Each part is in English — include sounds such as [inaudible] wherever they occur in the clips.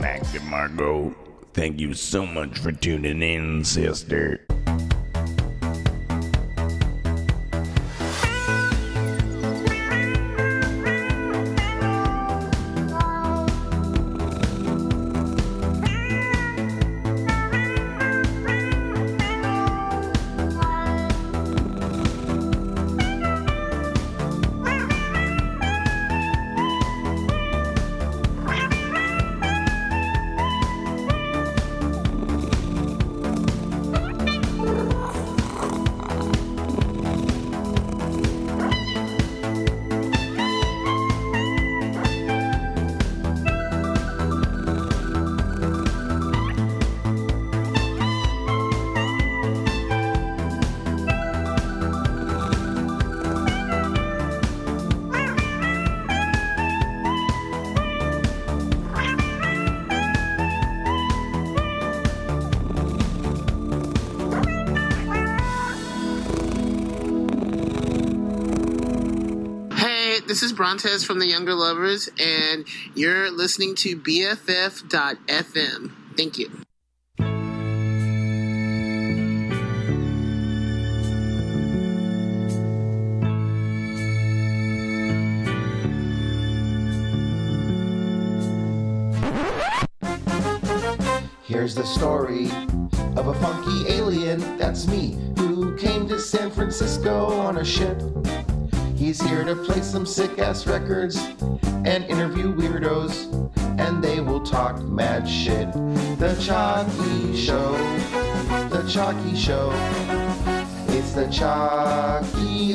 Mac DeMarco. Thank you so much for tuning in, sister. Brontez from the Younger Lovers, and you're listening to BFF.FM. Thank you. Here's the story of a funky alien, that's me, who came to San Francisco on a ship. He's here to play some sick ass records and interview weirdos, and they will talk mad shit. The Chalky Show, The Chalky Show. It's the Chalky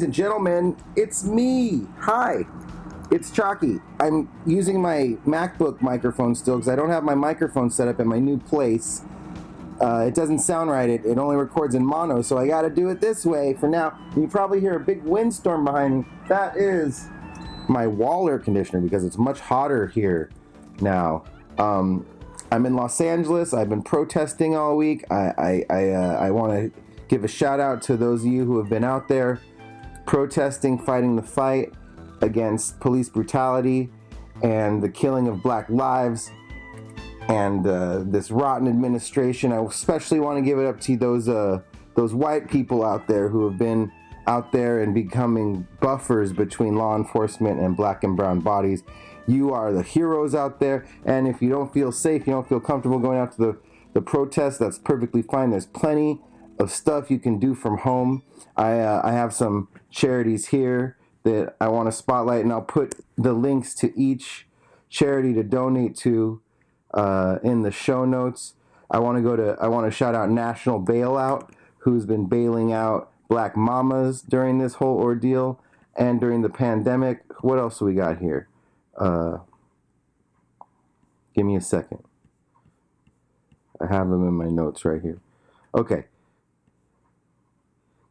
Ladies and gentlemen, it's me. Hi. It's Chalky. I'm using my MacBook microphone still because I don't have my microphone set up in my new place. Uh, it doesn't sound right. It, it only records in mono, so I got to do it this way for now. You probably hear a big windstorm behind me. That is my wall air conditioner because it's much hotter here now. Um, I'm in Los Angeles. I've been protesting all week. I I I, uh, I want to give a shout out to those of you who have been out there protesting, fighting the fight against police brutality and the killing of black lives and uh, this rotten administration. I especially want to give it up to those uh, those white people out there who have been out there and becoming buffers between law enforcement and black and brown bodies. You are the heroes out there, and if you don't feel safe, you don't feel comfortable going out to the the protest, that's perfectly fine. There's plenty of stuff you can do from home. I uh, I have some charities here that I want to spotlight, and I'll put the links to each charity to donate to uh, in the show notes. I want to go to I want to shout out National Bailout, who's been bailing out black mamas during this whole ordeal and during the pandemic. What else we got here? Uh, give me a second. I have them in my notes right here. Okay.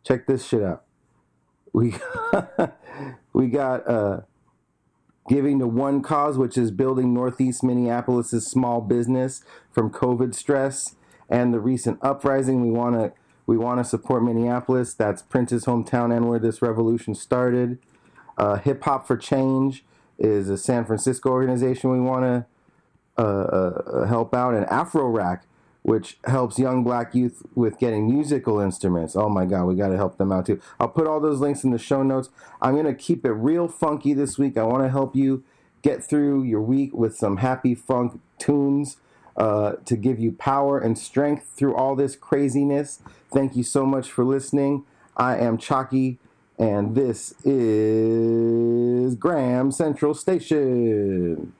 Check this shit out. We [laughs] we got uh, giving to one cause, which is building Northeast Minneapolis's small business from COVID stress and the recent uprising. We want to we want to support Minneapolis. That's Prince's hometown and where this revolution started. Uh, Hip Hop for Change is a San Francisco organization we want to uh, uh, help out, and Afro Rack, which helps young black youth with getting musical instruments. Oh my God, we got to help them out too. I'll put all those links in the show notes. I'm going to keep it real funky this week. I want to help you get through your week with some happy funk tunes uh, to give you power and strength through all this craziness. Thank you so much for listening. I am Chalky, and this is Graham Central Station.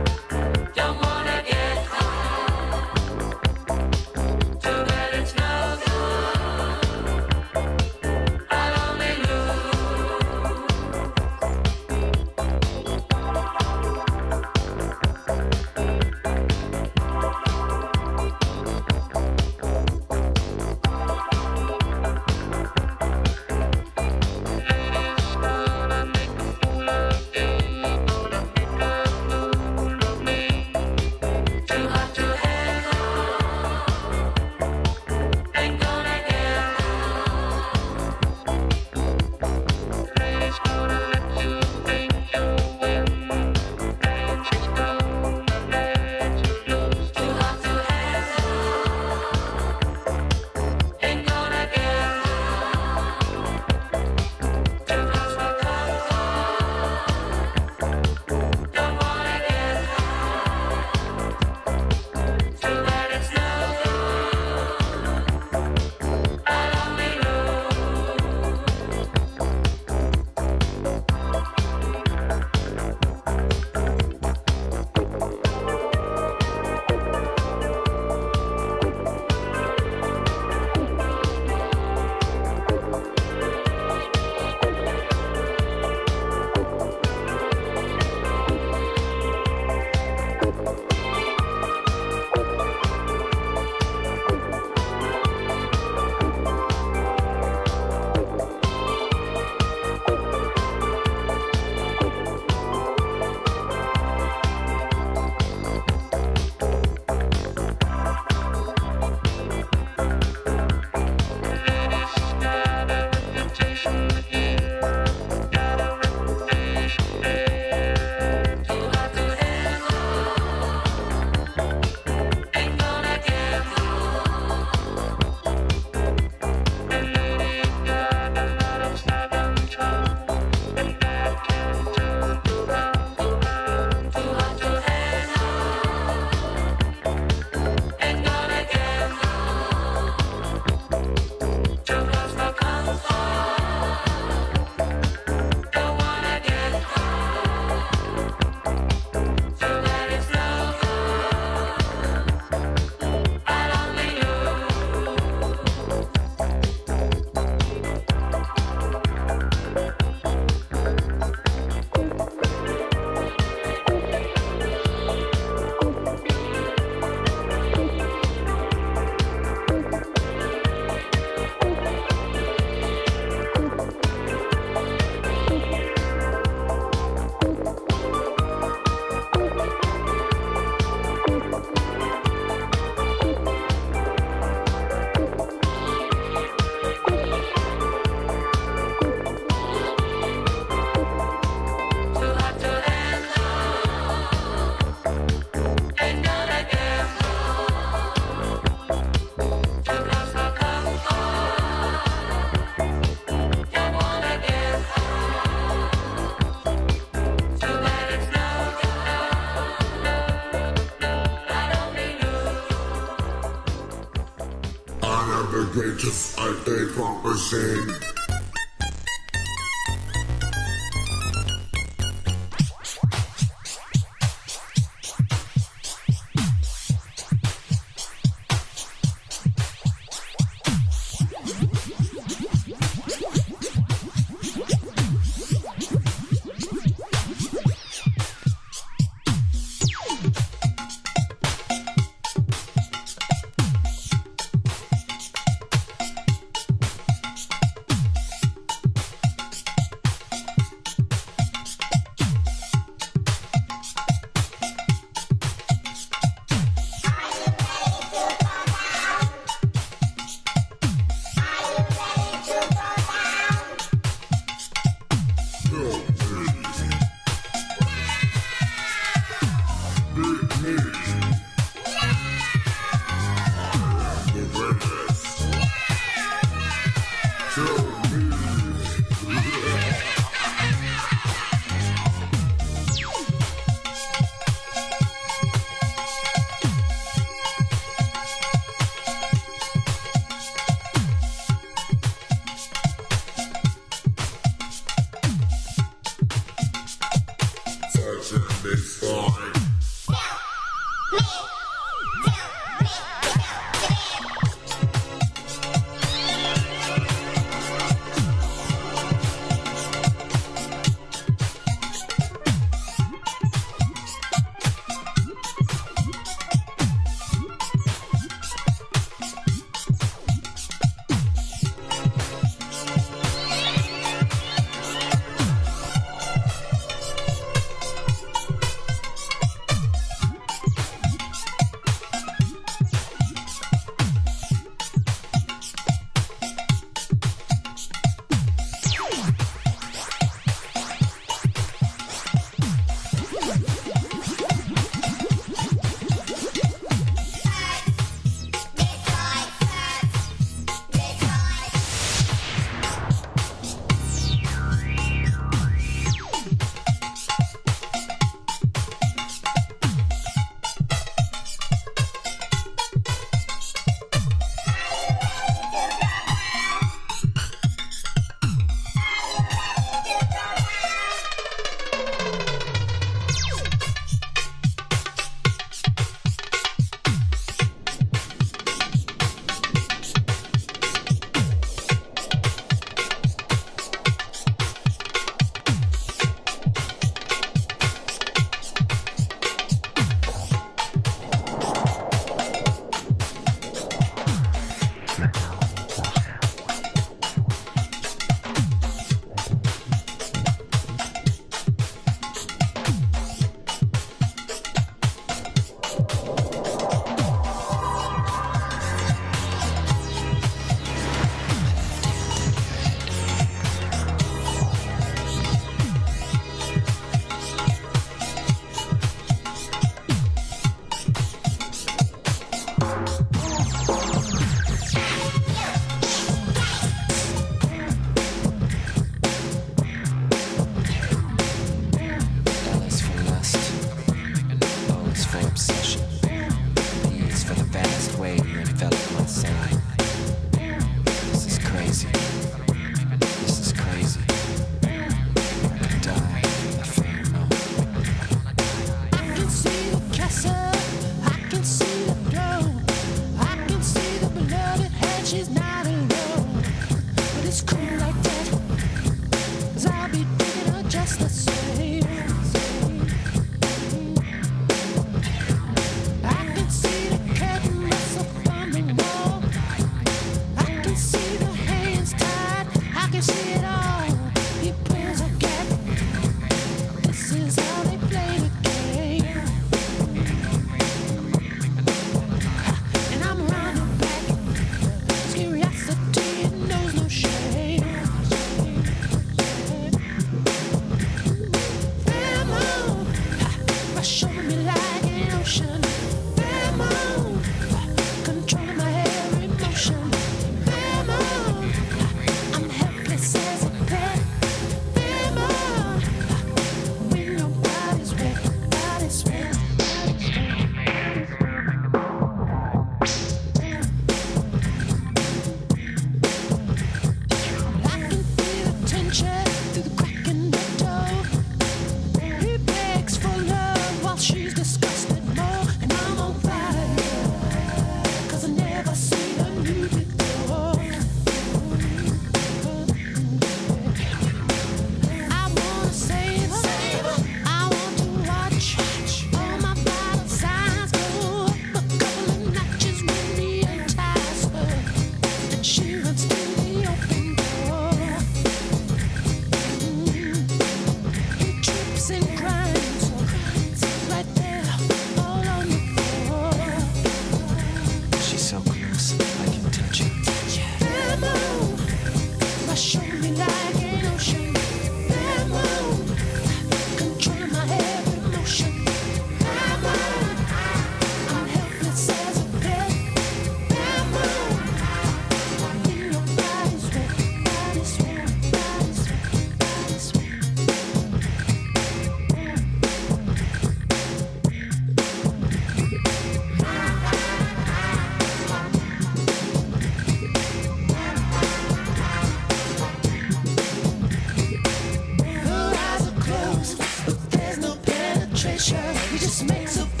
treasure. You just make the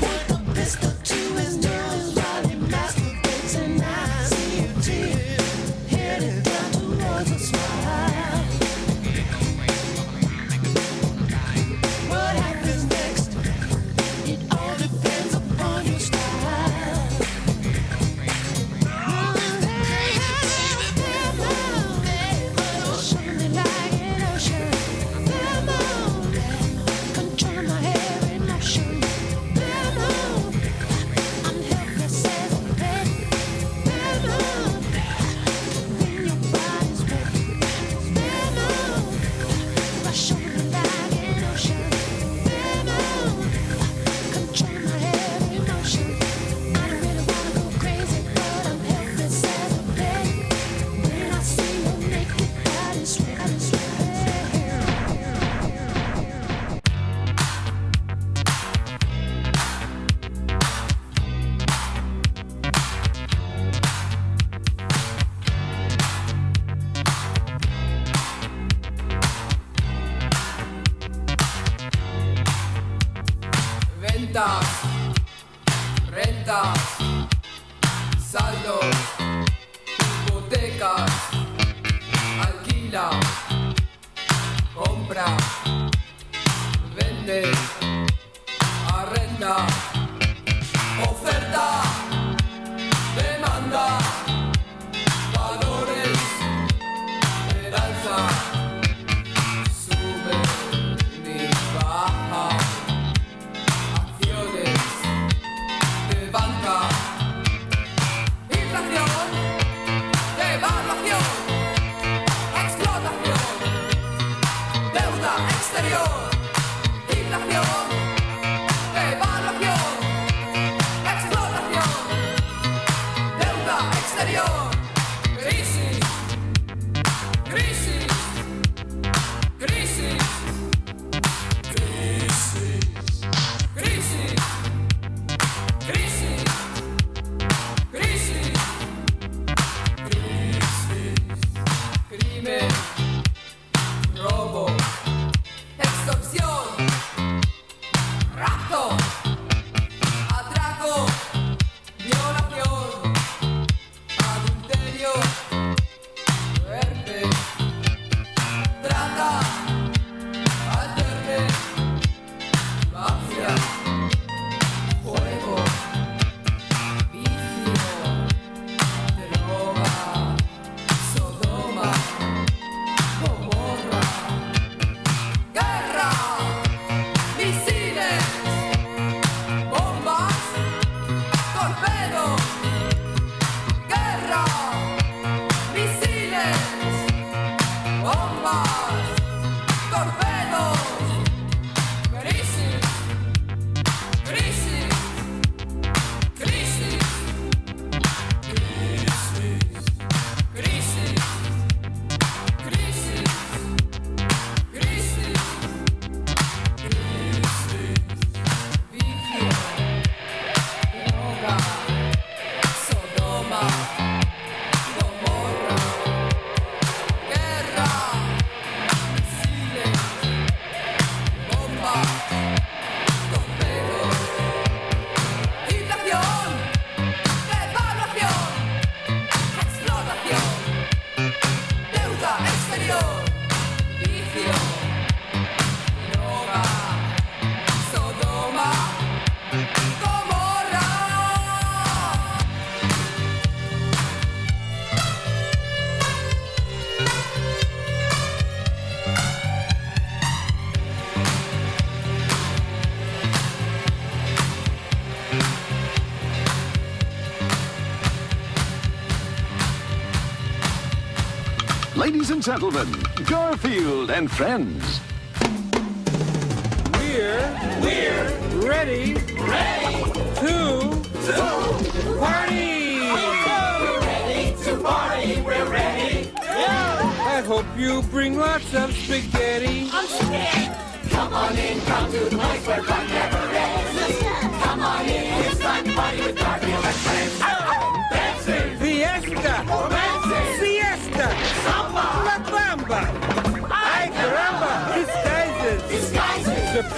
Ladies and gentlemen, Garfield and friends. We're, we're ready, ready to, to party. We're ready to party. We're ready. Yeah. I hope you bring lots of spaghetti. I'm scared. Come on in, come to the place where fun never ends. Come on in, it's time party with Garfield and friends. Dancing, fiesta, romancing, siesta.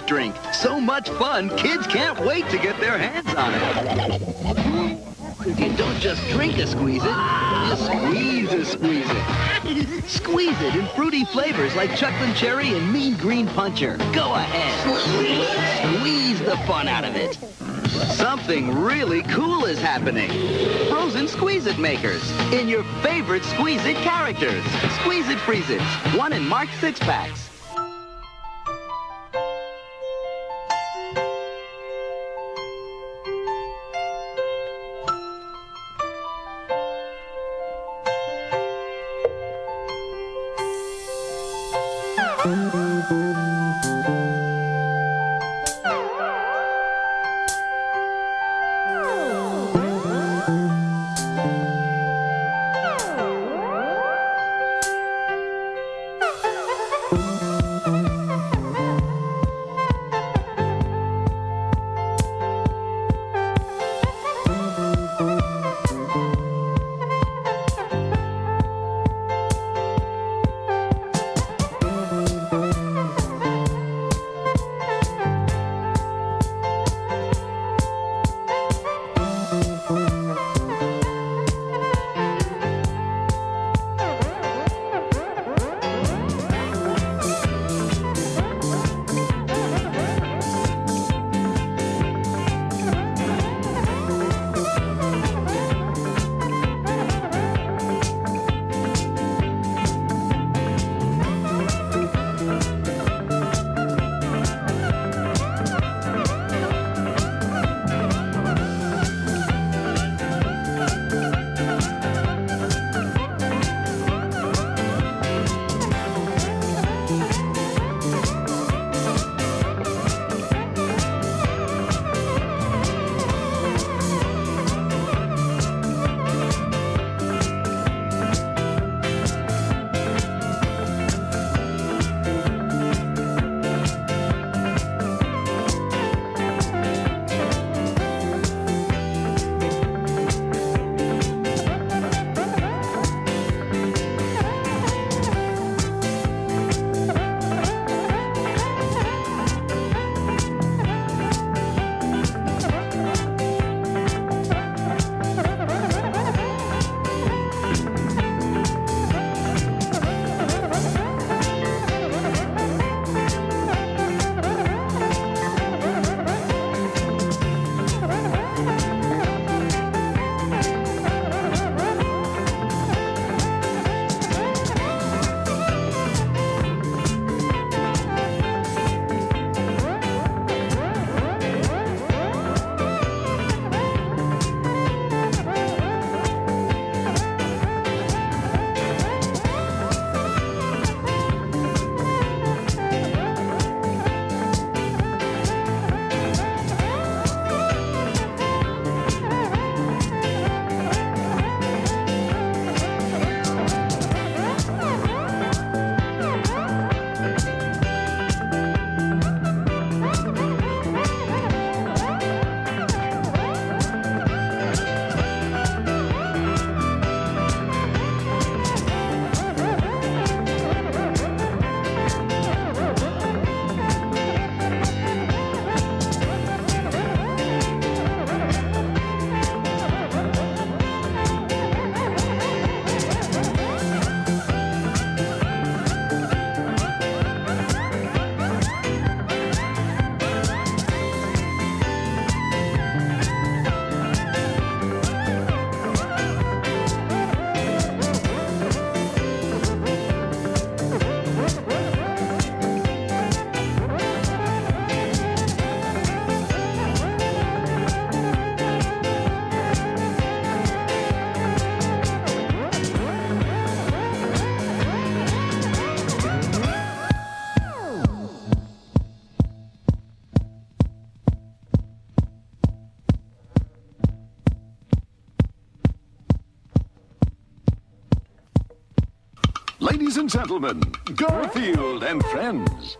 fruit drink. So much fun, kids can't wait to get their hands on it. You don't just drink a squeeze it, you squeeze a squeeze it. Squeeze it in fruity flavors like chocolate cherry and mean green puncher. Go ahead. Squeeze the fun out of it. Something really cool is happening. Frozen Squeeze It makers in your favorite Squeeze It characters. Squeeze It Freeze It. One in marked six packs. Gentlemen, Garfield and friends.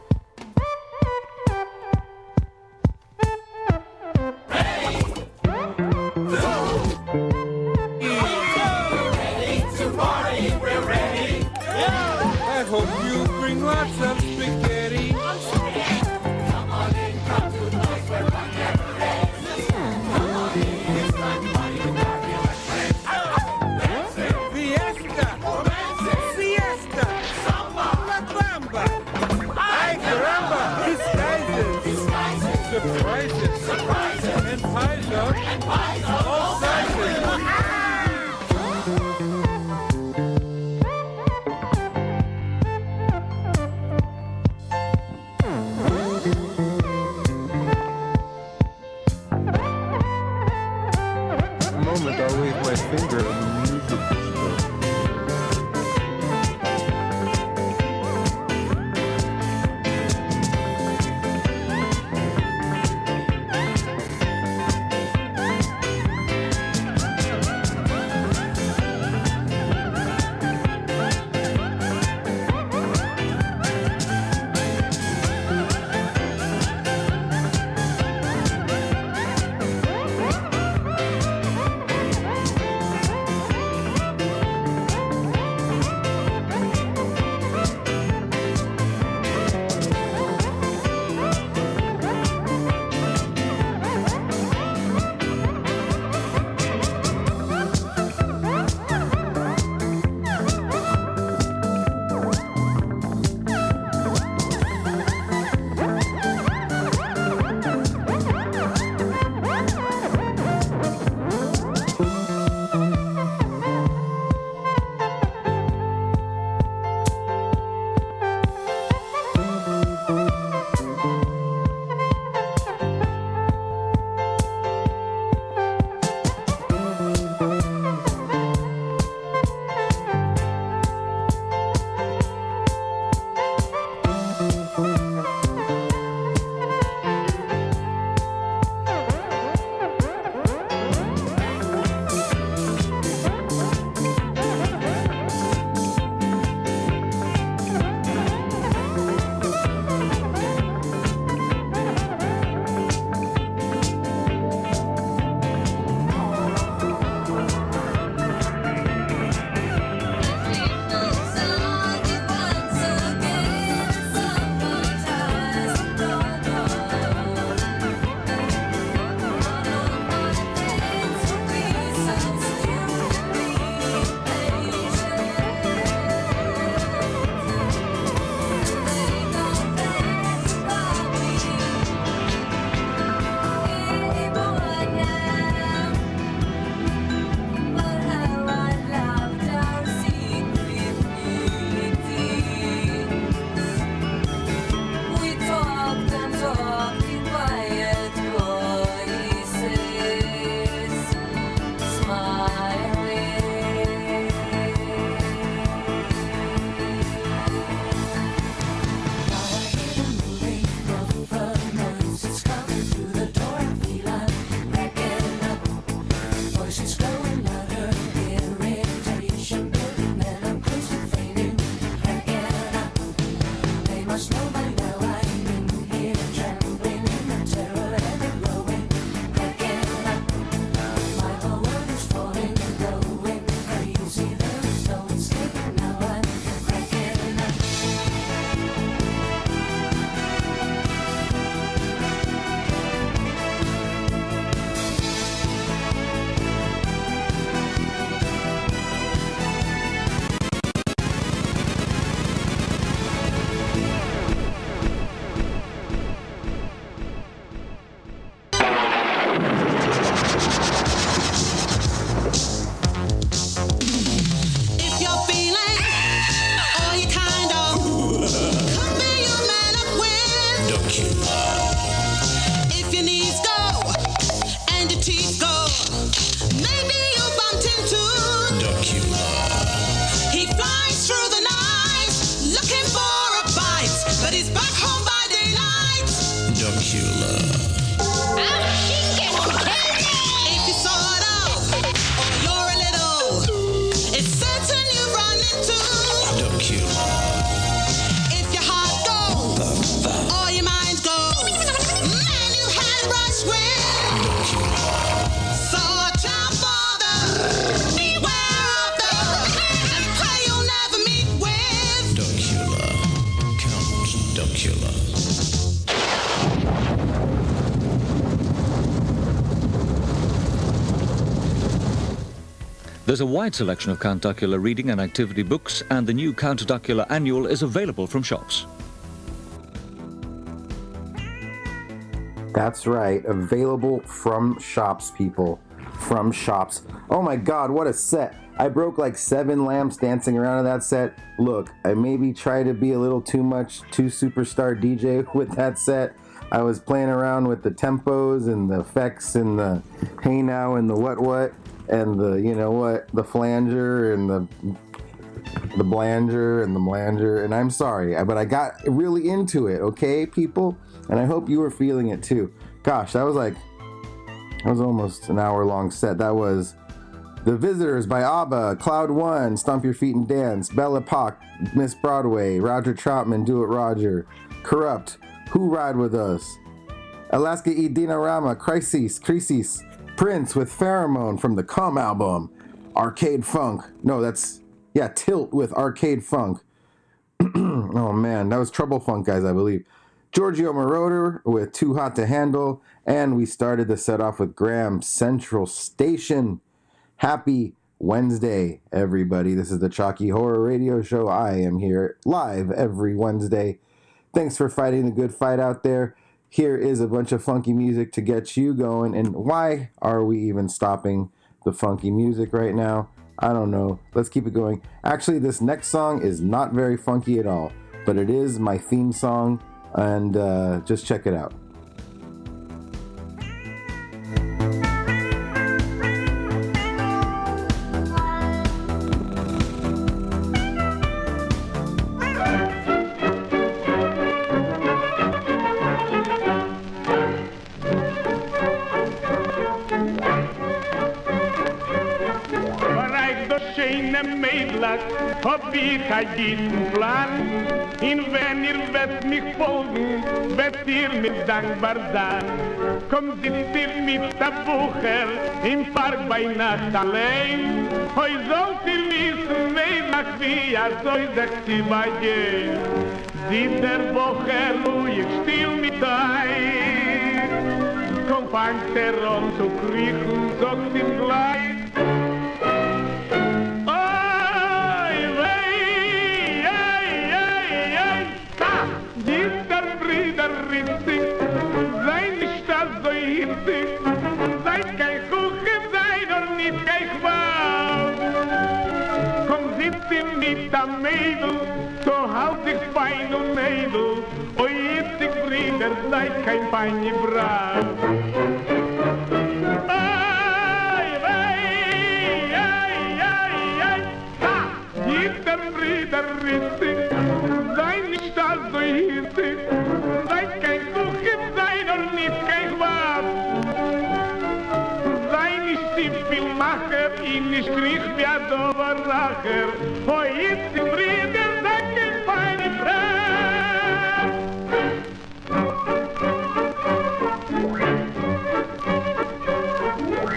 There's a wide selection of Count Duckula reading and activity books, and the new Count Duckula Annual is available from shops. That's right. Available from shops, people. From shops. Oh my god, what a set. I broke like seven lamps dancing around in that set. Look, I maybe tried to be a little too much, too superstar DJ [laughs] with that set. I was playing around with the tempos and the effects and the hey now and the what what and the you know what the flanger and the the blanger and the blanger and I'm sorry, but I got really into it, okay, people? And I hope you were feeling it too. Gosh, that was like that was almost an hour long set. That was The Visitors by ABBA, Cloud One, Stomp Your Feet and Dance, Belle Epoque, Miss Broadway, Roger Troutman, Do It Roger, Corrupt, Who Ride With Us, Alaska E. Dinarama, Crisis, Crisis, Prince with Pheromone from the Come album, Arcade Funk. No, that's, yeah, Tilt with Arcade Funk. [clears throat] oh man, that was Trouble Funk, guys, I believe. Giorgio Moroder with Too Hot to Handle, and we started the set off with Graham Central Station. Happy Wednesday, everybody. This is the Chalky Horror Radio Show. I am here live every Wednesday. Thanks for fighting the good fight out there. Here is a bunch of funky music to get you going. And why are we even stopping the funky music right now? I don't know. Let's keep it going. Actually, this next song is not very funky at all, but it is my theme song, and uh, just check it out. Ein guten Plan. Und wenn ihr wird mich folgen, wird ihr mir dankbar sein. Kommt sitzt ihr mit der Bucher im Park bei Nacht allein. Heu sollt ihr wissen, Mädels, wie er soll sich sie bei gehen. Sieht der Bucher ruhig still mit euch. Komm, fangt er an zu kriechen, sagt ihm gleich. mit dich war. Komm, sitze mit am Mädel, so halt dich fein und Mädel, oi, jetzt dich Frieder, sei kein Bein im Brat. Ei, ei, ei, ei, ei, ha! Hier der Frieder ist sei nicht das, so hier krieg mir da war racher hoi ist im rieder deck in feine fress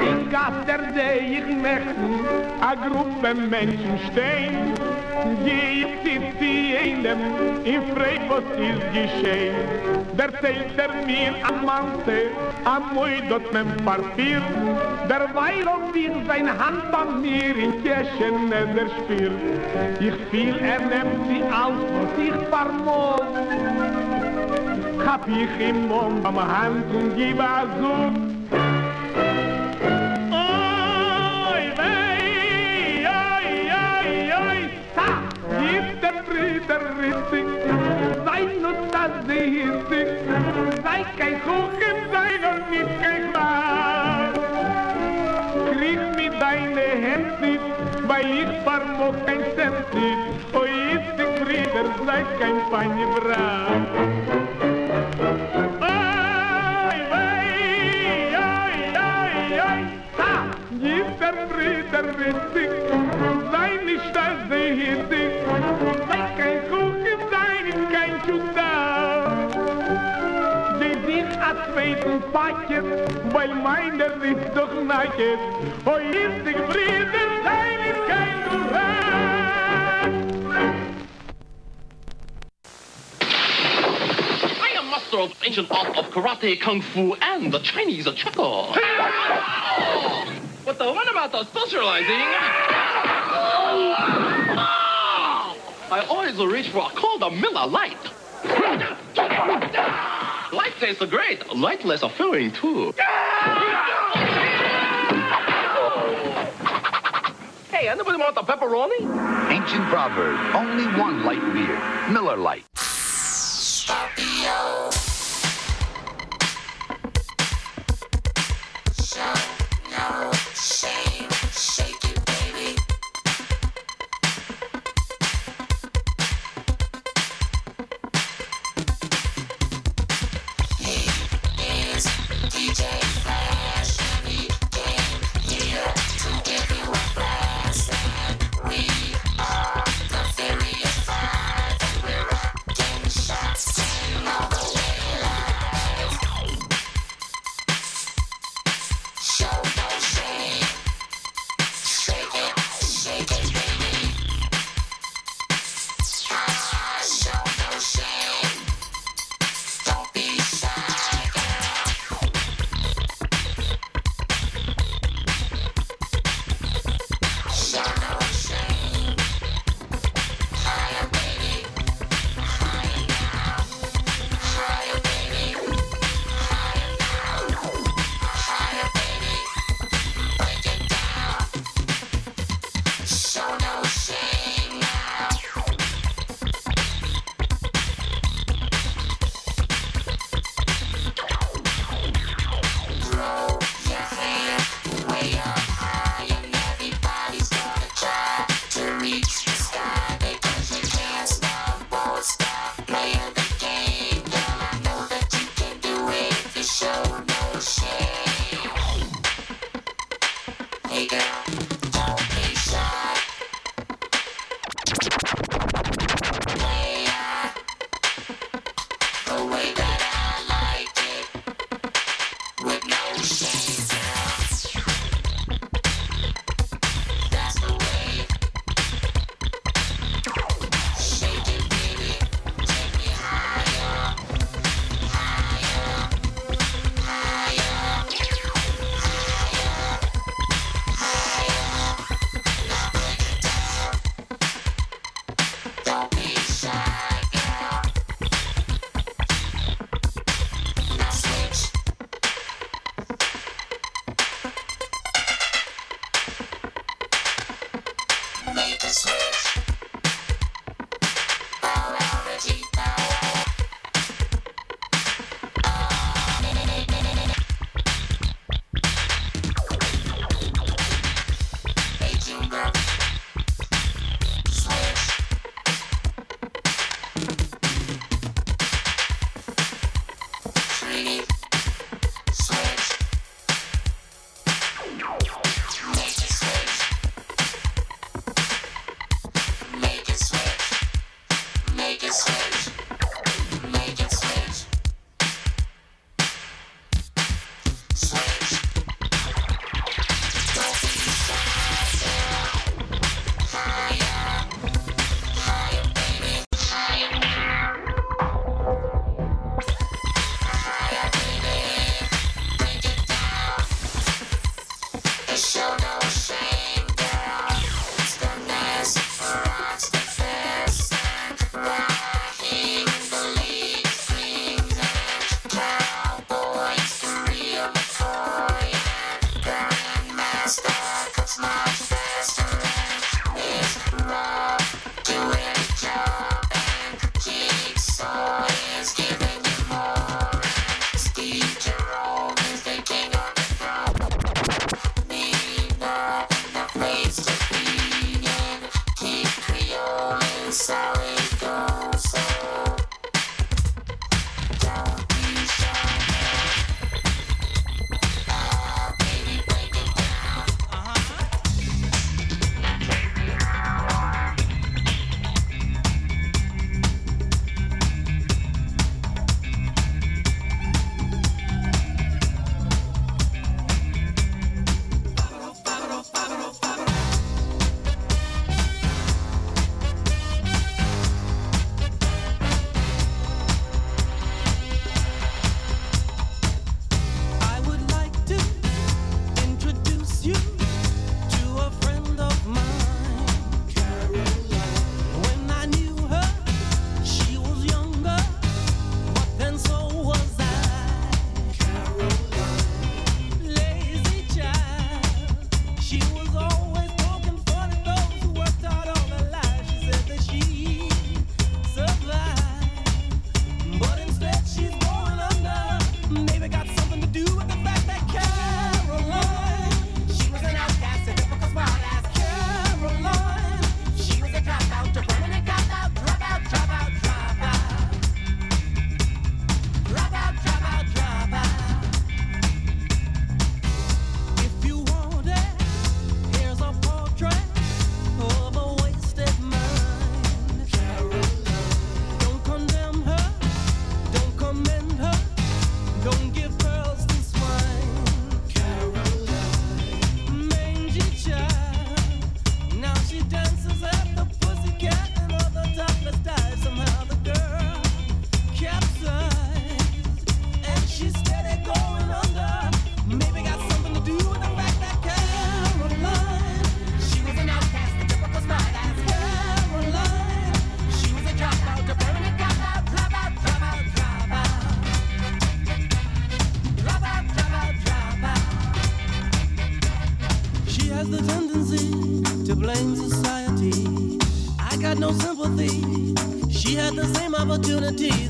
in gatter der ich mechten a gruppe menschen stehn Die sitzt die einem, in frei, was ist geschehen. Der zählt er mir am Mante, am Mui dort mem Parfir. Derweil auf dir sein Hand an mir in Kirchen der Spiel. Ich fühl, er nimmt sie aus, was ich vermog. Hab ich ihm um am Hand und gib a Such. der Rittig, sei nun das Sehnsig, sei kein Kuchen, sei nun nicht kein Glas. Krieg mir deine Hände, weil ich vermog kein Sensig, o ich den Krieger, sei kein Panibrat. Der Ritter wird dick, sei nicht der Sehnsig, sei kein Kuchen, sei. Paket, weil meiner ist doch nacket, oi, ist die Brüder, sei nicht kein Durat. I am master of ancient art of karate, kung fu, and the Chinese checker. But the one about the socializing. I always reach for a cold Miller Lite. Light tastes great. Lightless a filling too. Hey, anybody want the pepperoni? Ancient proverb. Only one light beer. Miller Lite. Shots. Same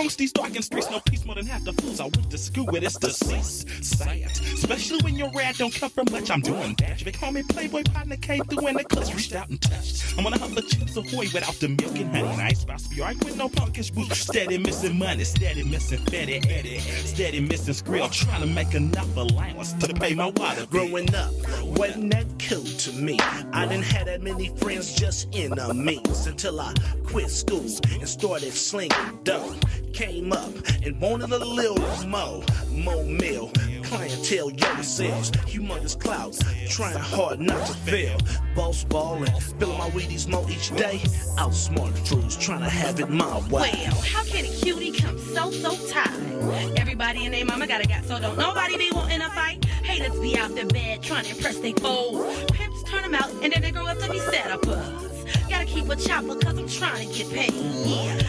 amongst these darkened streets, no peace more than half the fools I went to school with. It's deceased, sad. Especially when your rat don't come from much. I'm doing that. call me Playboy partner came through and the clutch reached out and touched. I'm gonna have the chips ahoy without the milk and honey. And I to be arguing with no punkish boots. Steady missing money, steady missing Fetty Eddie, steady missing Skrill. Trying to make enough allowance to pay my water. Growing up wasn't that cool to me. I didn't have that many friends, just enemies until I quit school and started slinging dough. Came up and wanted a little more, more meal. Clientele, yellow sales, humongous clouds, trying hard not to fail. Boss ballin', spilling my Wheaties more each day. Outsmart the fools, trying to have it my way. Well, how can a cutie come so, so tired? Everybody and their mama got a got, so don't nobody be wanting a fight. Haters be out their bed trying to impress they foes. Pimps turn them out and then they grow up to be setuppers. Gotta keep a chopper cause I'm trying to get paid. Yeah,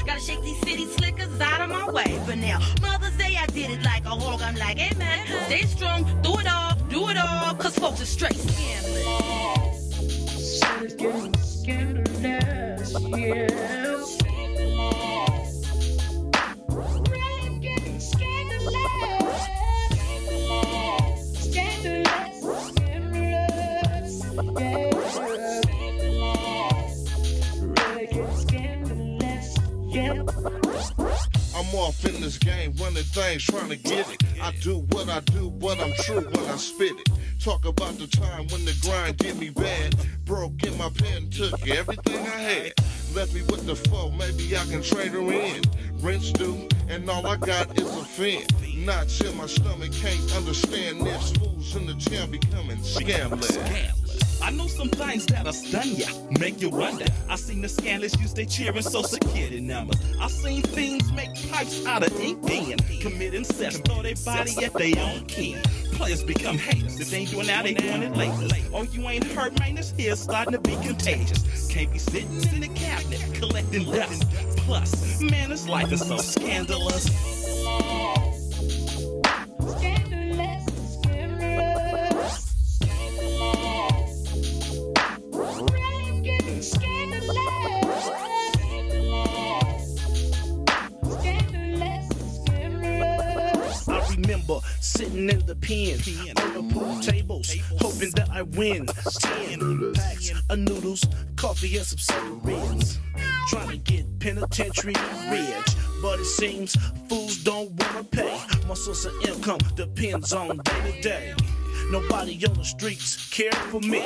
out of my way. But now, Mother's Day, I did it like a hawk. I'm like, hey man, stay strong, do it all, do it all, cause folks are straight Can in. Due, and all I got is a fin. Knots in my stomach, can't understand this. Fools in the gym becoming scandalous. I know some things that'll stun ya, make you wonder. I seen the scandalous use their cheering social security numbers. I seen fiends make pipes out of ink pen, commit incest, throw their body at their own kin. Players become haters. If they ain't doing now, they doing it later. Oh, you ain't hurt, man, this here's starting to be contagious. Can't be sitting in the cabinet collecting dust. Plus, man, this life is so scandalous. Sitting in the pen on the pool tables, hoping that I win. Ten packs of noodles, coffee, and some cigarettes. Trying to get penitentiary rich, but it seems fools don't wanna pay. My source of income depends on day to day. Nobody on the streets care for me.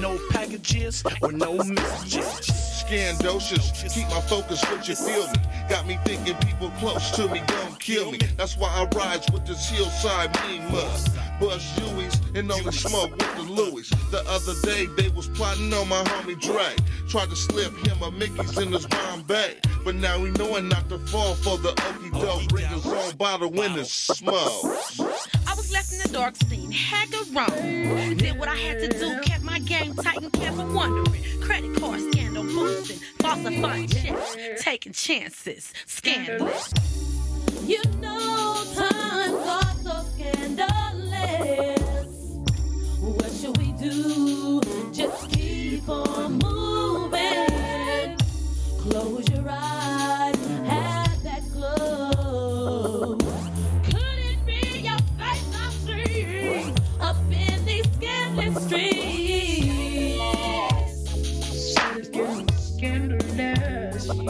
No packages or no messages. Scandocious, keep my focus, what you feel me. Got me thinking people close to me gon' kill me. That's why I rise with this hillside mean must. Bust Hueys and only smoke with the Louis. The other day they was plotting on my homie Dre. Tried to slip him a Mickey's in his Bombay. But now we knowing not to fall for the okey doke. Bring his own bottle when it's smoke. I was left in the dark scene, had to wrong. Did what I had to do, kept my game tight and kept wondering. Credit card scandal boosting, falsifying checks, taking chances, scandalous. You know times are so scandalous. What should we do? Just keep on moving. Close your eyes, have that glow. Could it be your face I'm up in these scandalous streets? Don't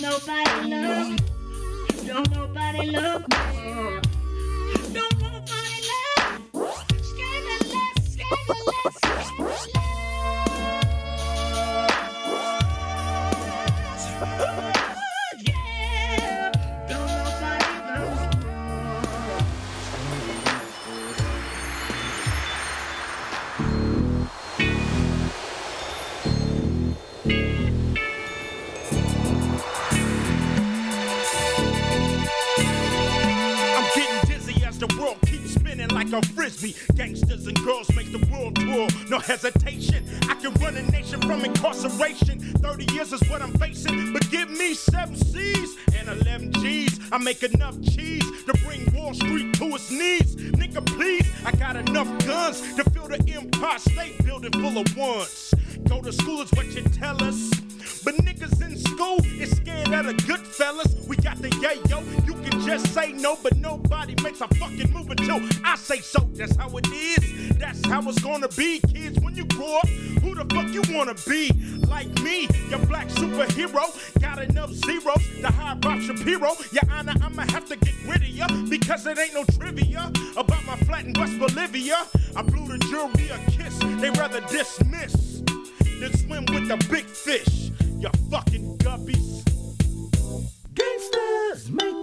nobody love. Don't nobody love me. Don't nobody love scandalous, scandalous, like a frisbee. Gangsters and girls make the world tour, no hesitation. I can run a nation from incarceration. 30 years is what I'm facing. But give me seven C's and 11 G's. I make enough cheese to bring Wall Street to its knees. Nigga, please, I got enough guns to fill the Empire State Building full of ones. Go to school is what you tell us. But niggas in school is scared of the good fellas. We got the yayo. You can just say no, but nobody makes a fucking move until I say so. That's how it is. That's how it's gonna be, kids. When you grow up, who the fuck you wanna be? Like me, your black superhero. Got enough zeros to hire Bob Shapiro. Your Honor, I'ma have to get rid of ya because it ain't no trivia about my flat in West Bolivia. I blew the jury a kiss. They rather dismiss than swim with the big fish. You fucking guppies. Gangsters make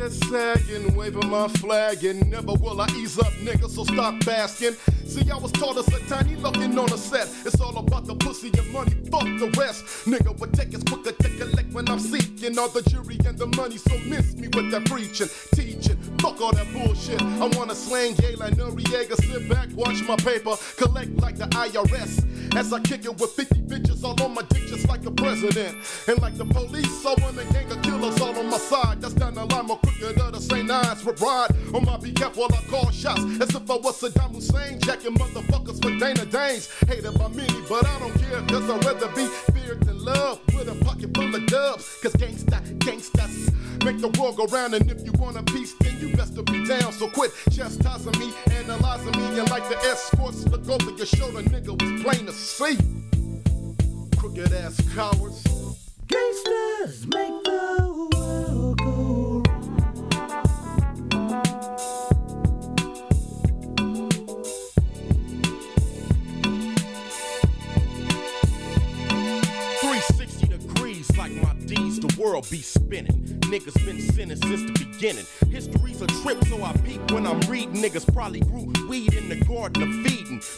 just sagging, waving my flag, and never will I ease up, nigga, so stop basking. See, I was taught as a tiny looking on a set. It's all about the pussy and money, fuck the rest. Nigga, what take is quicker to collect when I'm seeking all the jury and the money, so miss me with that preaching, teaching. Fuck all that bullshit. I wanna slang gay like Noriega, sit back, watch my paper, collect like the IRS. As I kick it with 50 bitches all on my dick, just like a president. And like the police, I want a gang of all on my side. That's down the line, more quicker than the St. Nines with ride on my behalf while I call shots. As if I was Saddam Hussein, jacking motherfuckers for Dana Danes. Hated by many, but I don't care, cause I'd rather be feared than loved with a pocket full of dubs. Cause gangsta, gangstas make the world go round, and if you want a piece, then you best to be down. So quit chastising me, analyzing me, and like the escorts look over your shoulder, nigga was plain to see. Crooked ass cowards. Gangsters make the world go Three sixty degrees like my D's, the world be spinning. Niggas been sinning since the beginning. History's a trip, so I peep when I'm reading. Niggas probably grew weed in the garden of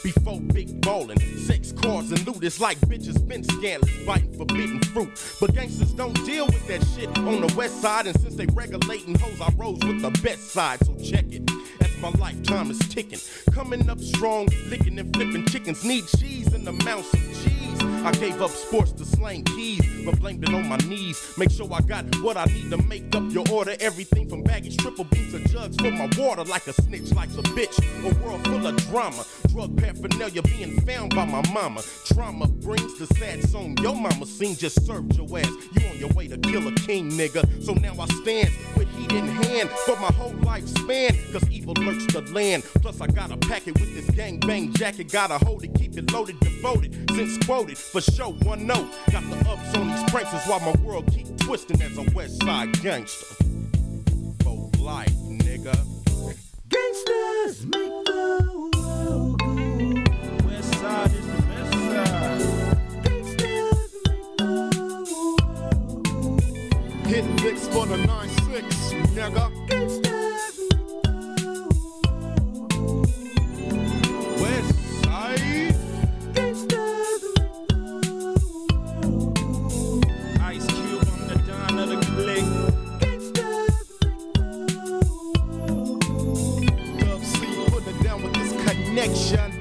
before big ballin'. Sex cars and loot is like bitches been scandalous, biting forbidden fruit. But gangsters don't deal with that shit on the west side, and since they regulating hoes, I rose with the best side. So check it. My lifetime is ticking, coming up strong, licking and flipping chickens. Need cheese and amounts of cheese. I gave up sports to slang keys, but blamed it on my knees. Make sure I got what I need to make up your order. Everything from baggage, triple beans to jugs for my water. Like a snitch, like a bitch. A world full of drama. Drug paraphernalia being found by my mama. Trauma brings the sad song your mama sing. Just served your ass. You on your way to kill a king, nigga. So now I stand with heat in hand for my whole lifespan. Cause evil lurks the land. Plus, I got a packet with this gang bang jacket. Gotta hold it, keep it loaded, devoted. Since quoted, for sure, one note. Got the ups on these pranks, is why my world keep twisting as a West Side gangster. For life, nigga. Gangsters make the world go West Side is the best side. Gangsters make the world go Hit licks for the 9-6, nigga. Gangsters connection.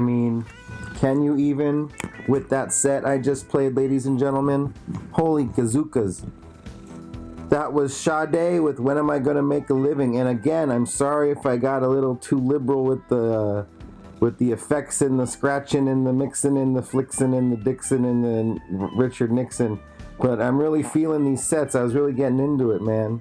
I mean, can you even with that set I just played, ladies and gentlemen? Holy kazookas. That was Sade with When Am I Gonna Make a Living? And again, I'm sorry if I got a little too liberal with the with the effects and the scratching and the mixing and the flixing and the Dixon and the Richard Nixon. But I'm really feeling these sets. I was really getting into it, man.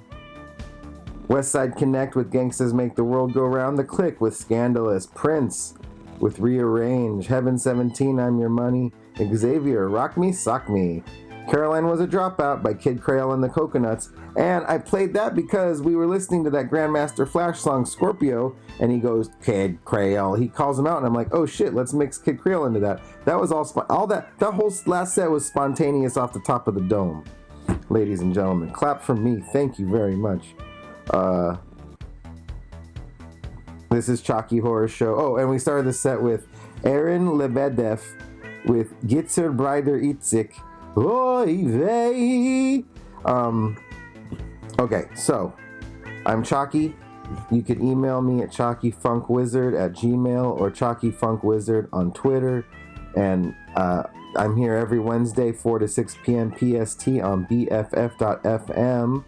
West Side Connect with Gangsters Make the World Go Round. The Click with Scandalous. Prince with Rearrange. Heaven 17, I'm Your Money. Xavier, Rock Me, Sock Me. Caroline was a dropout by Kid Creole and the Coconuts. And I played that because we were listening to that Grandmaster Flash song Scorpio, and he goes, Kid Creole. He calls him out, and I'm like, oh shit, let's mix Kid Creole into that. That was all, spo- all that, that whole last set was spontaneous off the top of the dome. Ladies and gentlemen, clap for me. Thank you very much. Uh, this is Chalky Horror Show. Oh, and we started the set with Aaron Lebedeff with Gitzer Brider Itzik. Oy vey. Um, okay, so I'm Chalky. You can email me at chalkyfunkwizard at gmail or chalkyfunkwizard on Twitter. And uh, I'm here every Wednesday, 4 to 6 p.m. PST on BFF.FM,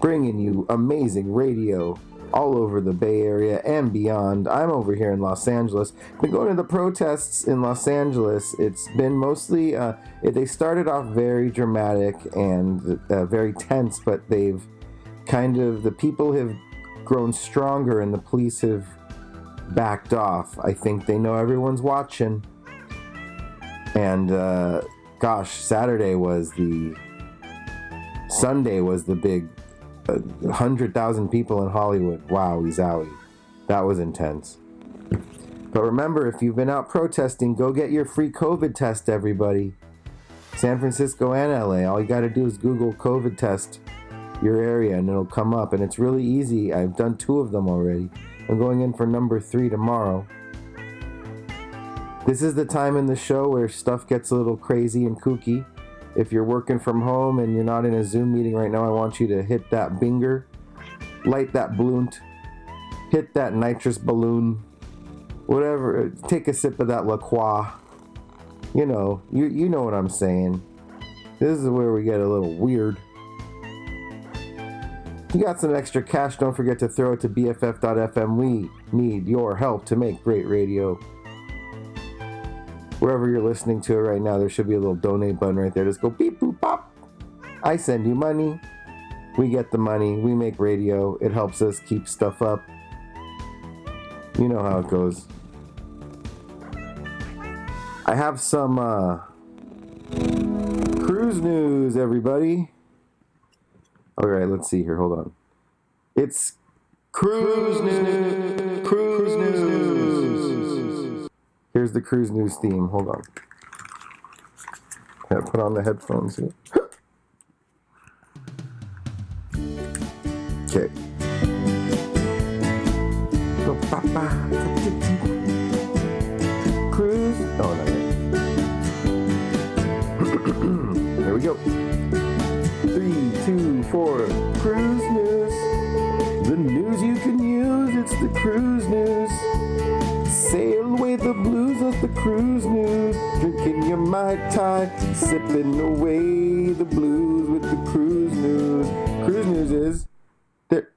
bringing you amazing radio all over the Bay Area and beyond. I'm over here in Los Angeles. Been going to the protests in Los Angeles. It's been mostly, uh, they started off very dramatic and uh, very tense, but they've kind of, the people have grown stronger and the police have backed off. I think they know everyone's watching. And uh, gosh, Saturday was the, Sunday was the big 100,000 people in Hollywood. Wow, zowie. That was intense. But remember, if you've been out protesting, go get your free COVID test, everybody. San Francisco and LA. All you got to do is Google COVID test your area and it'll come up. And it's really easy. I've done two of them already. I'm going in for number three tomorrow. This is the time in the show where stuff gets a little crazy and kooky. If you're working from home and you're not in a Zoom meeting right now, I want you to hit that binger, light that blunt, hit that nitrous balloon, whatever. Take a sip of that La Croix. You know, you you know what I'm saying. This is where we get a little weird. You got some extra cash, don't forget to throw it to BFF.FM. We need your help to make great radio. Wherever you're listening to it right now, there should be a little donate button right there. Just go beep boop pop. I send you money. We get the money. We make radio. It helps us keep stuff up. You know how it goes. I have some uh, cruise news, everybody. All right, let's see here. Hold on. It's cruise news. Cruise news. Here's the cruise news theme. Hold on. Gotta put on the headphones here. [gasps] Okay. Cruise. Oh, no. [clears throat] Here we go. Three, two, four. Cruise news. The news you can use. It's the cruise news. Cruise news. Drinking your Mai Tai. Sipping away the blues with the cruise news. Cruise news is there.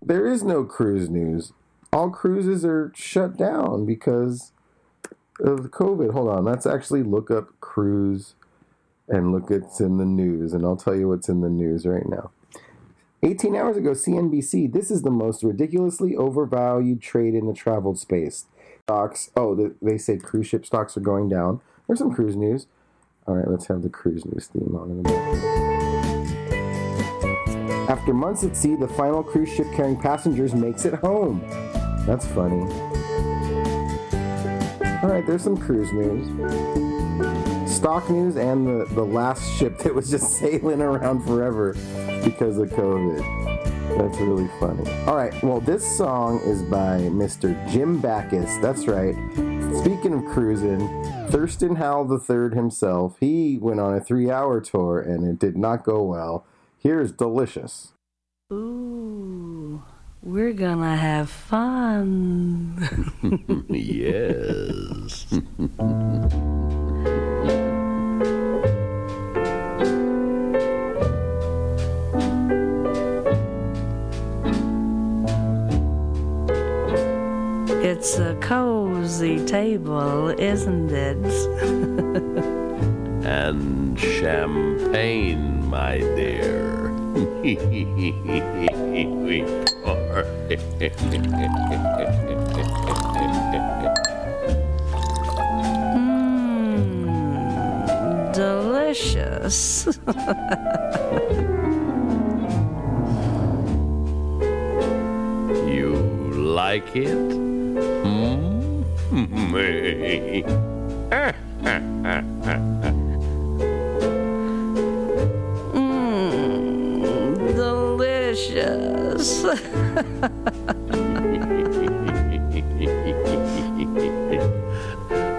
There is no cruise news. All cruises are shut down because of COVID. Hold on, let's actually look up cruise and look what's in the news, and I'll tell you what's in the news right now. 18 hours ago, CNBC. This is the most ridiculously overvalued trade in the travel space. Stocks. Oh, the, they say cruise ship stocks are going down. There's some cruise news. All right, let's have the cruise news theme on. After months at sea, the final cruise ship carrying passengers makes it home. That's funny. All right, there's some cruise news. Stock news and the, the last ship that was just [laughs] sailing around forever because of COVID. That's really funny. All right, well, this song is by Mr. Jim Backus. That's right. Speaking of cruising, Thurston Howell III himself, he went on a three hour tour and it did not go well. Here's Delicious. Ooh, we're gonna have fun. [laughs] yes. [laughs] It's a cozy table, isn't it? [laughs] and champagne, my dear. Mmm, delicious. [laughs] you like it? Mmm, delicious. [laughs]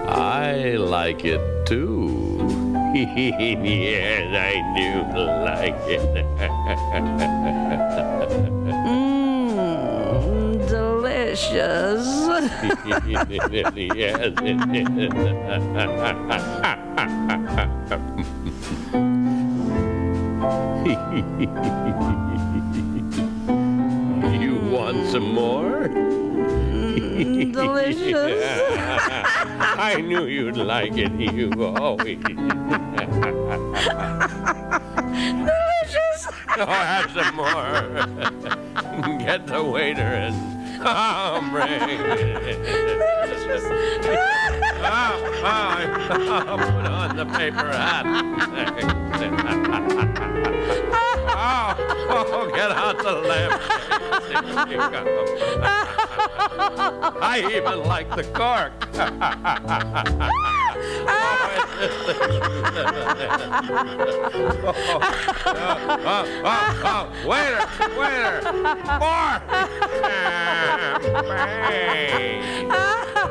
I like it too. [laughs] yes, I do like it. [laughs] yes, [laughs] you want some more? Mm, delicious. [laughs] I knew you'd like it. You always. [laughs] delicious. Oh, have some more. Get the waiter and oh, [laughs] put on the paper hat. oh, oh, get out the lamp. [laughs] I even like the cork. [laughs] oh, oh, oh, waiter, waiter, more.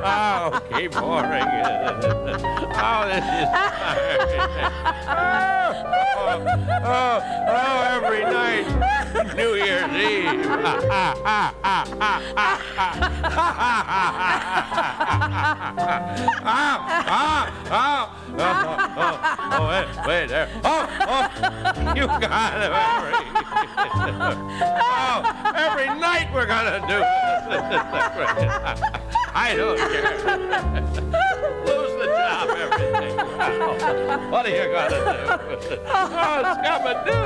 Oh, keep pouring. Oh, this is oh, oh, oh, every night, New Year's Eve. oh, oh, oh, oh, wait, wait there. Oh, oh, you got it, Mary. oh, every night we're gonna do this. [laughs] I don't care. [laughs] Lose the job, everything. Wow. [laughs] What are you gonna [laughs] do? Oh, Scabadoo.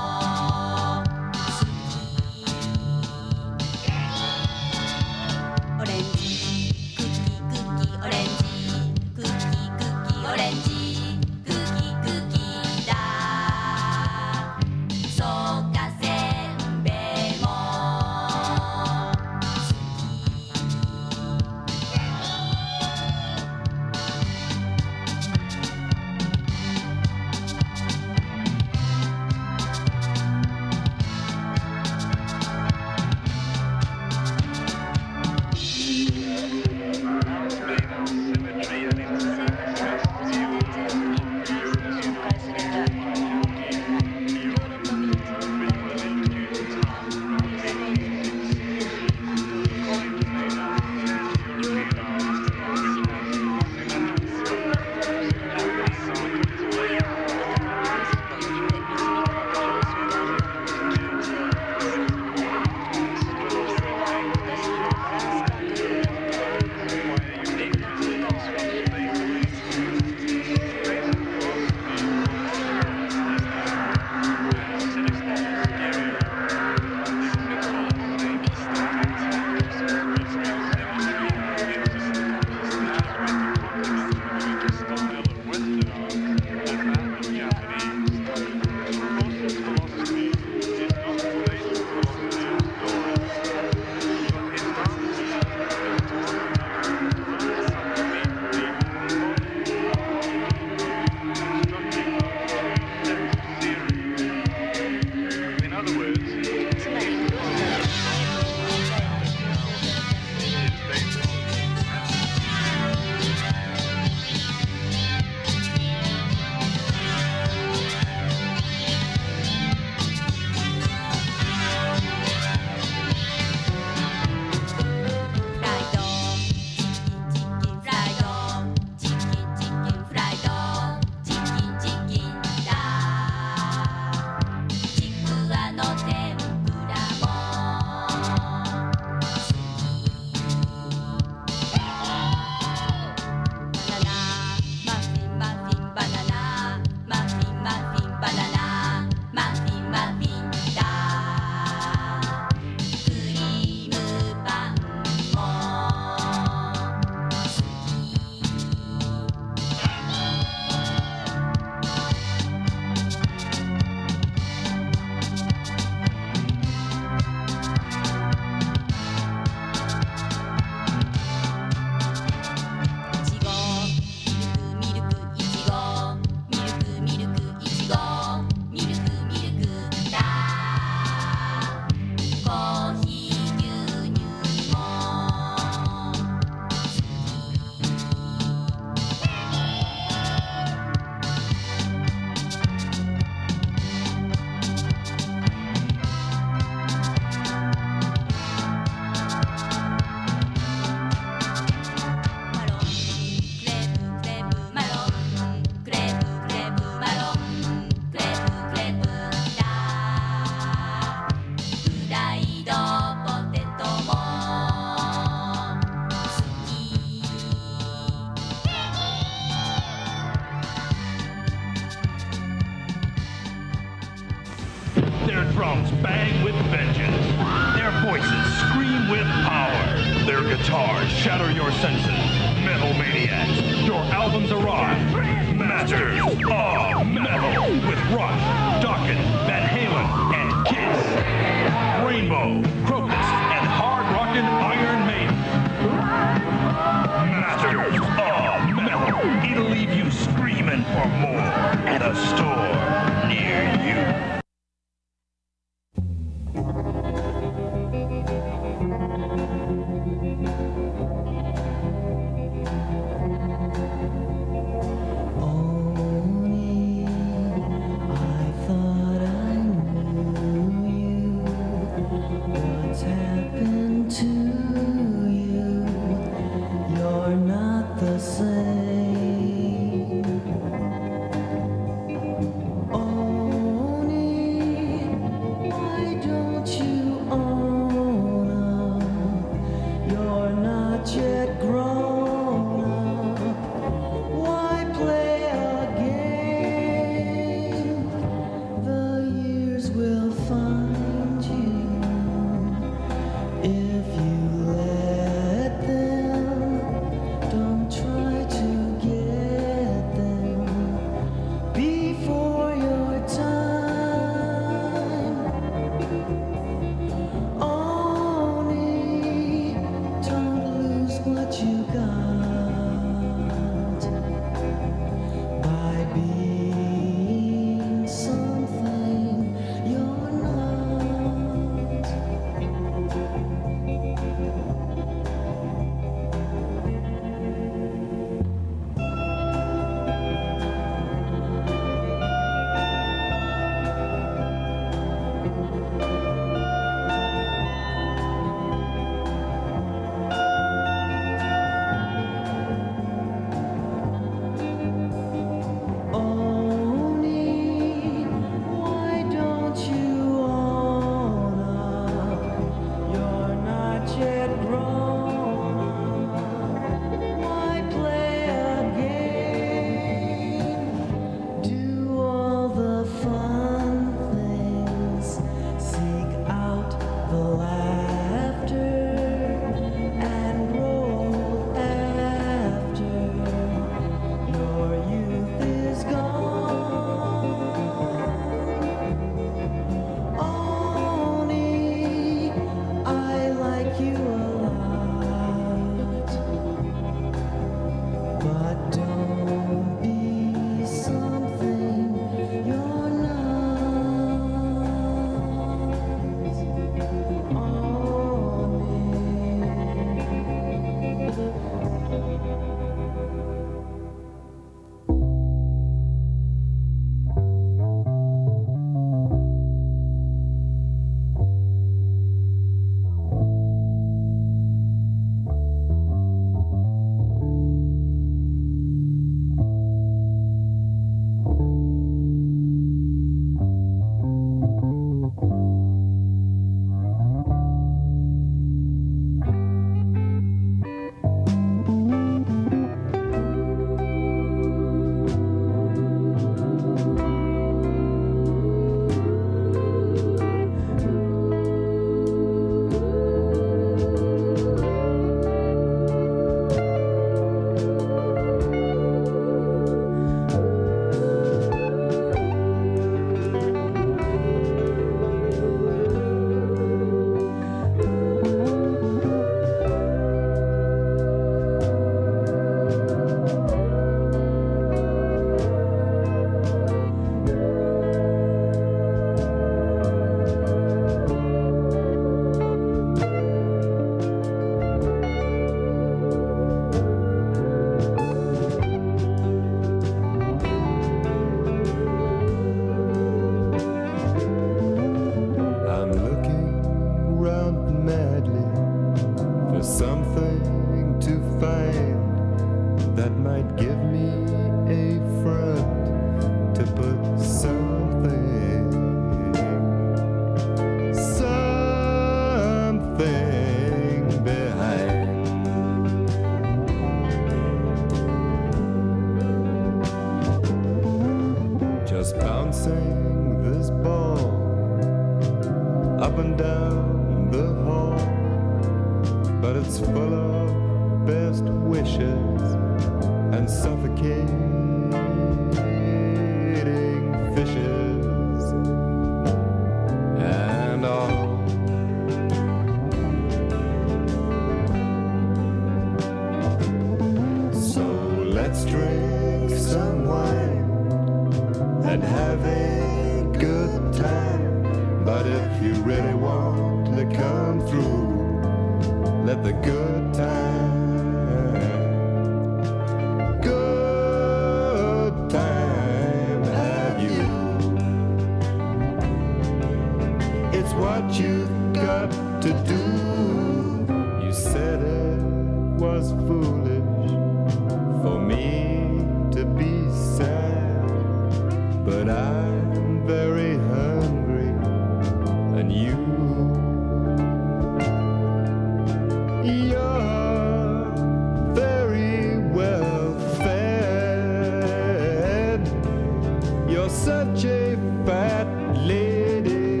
fat lady,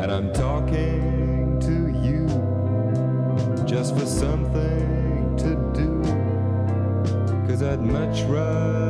and I'm talking to you just for something to do. Cause I'd much rather.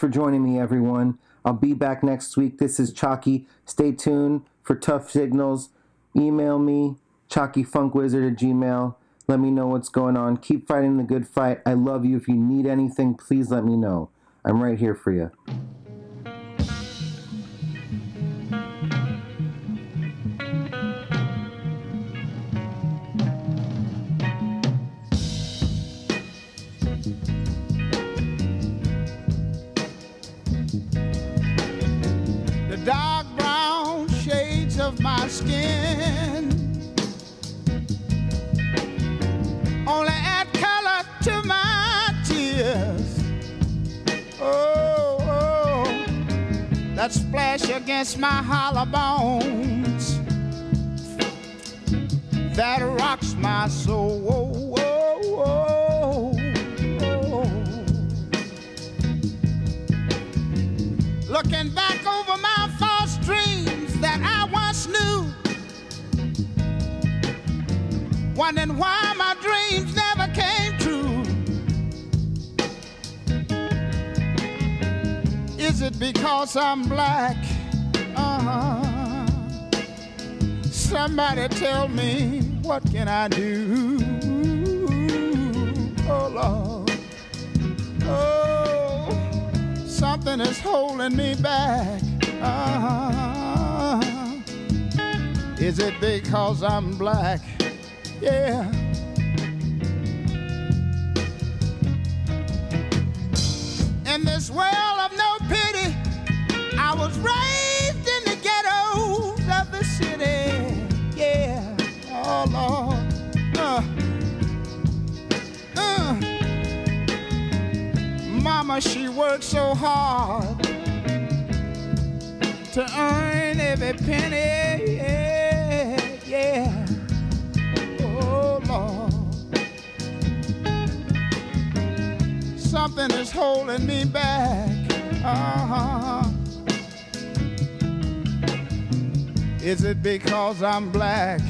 for joining me, everyone. I'll be back next week. This is Chalky. Stay tuned for tough signals. Email me, chalkyfunkwizard at gmail. Let me know what's going on. Keep fighting the good fight. I love you. If you need anything, please let me know. I'm right here for you. I do. Oh, Lord. Oh, something is holding me back. Ah, is it because I'm black? because I'm black.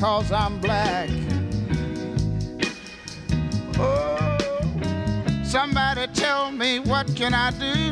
because I'm black. Oh, somebody tell me what can I do?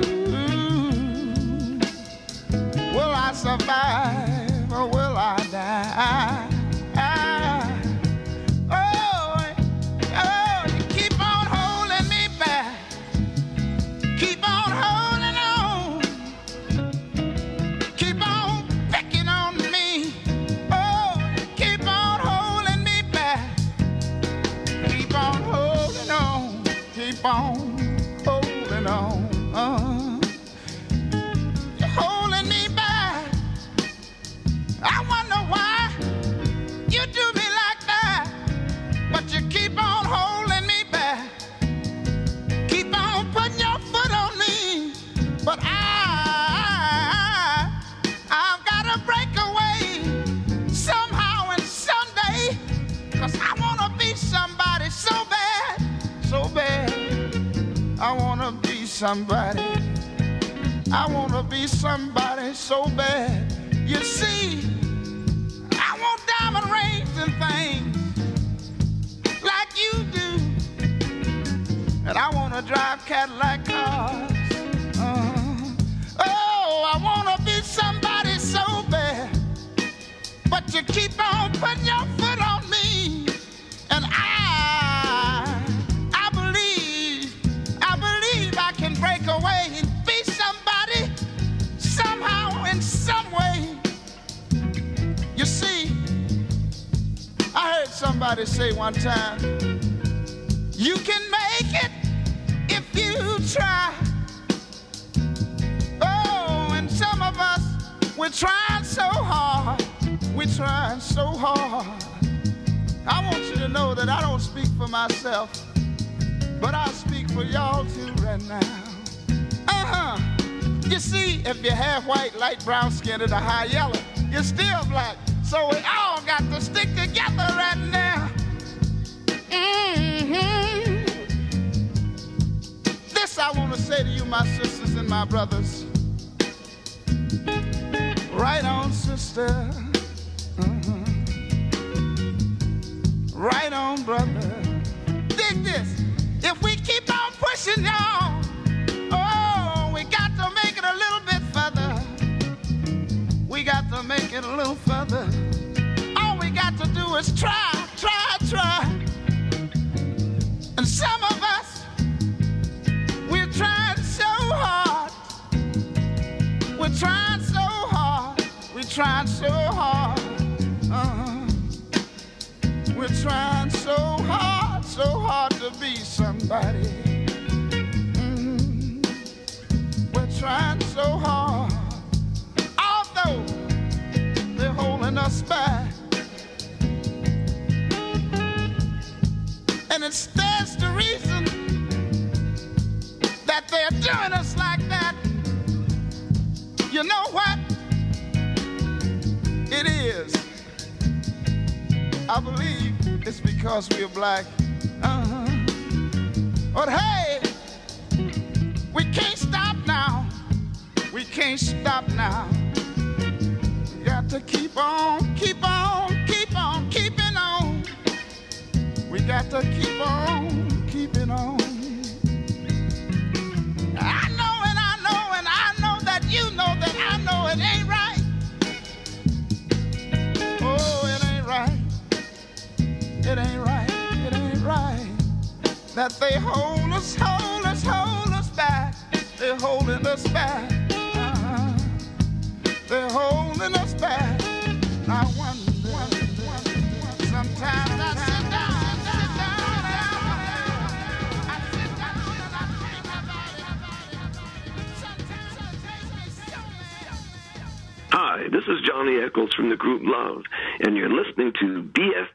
back. from the group Love, and you're listening to BF.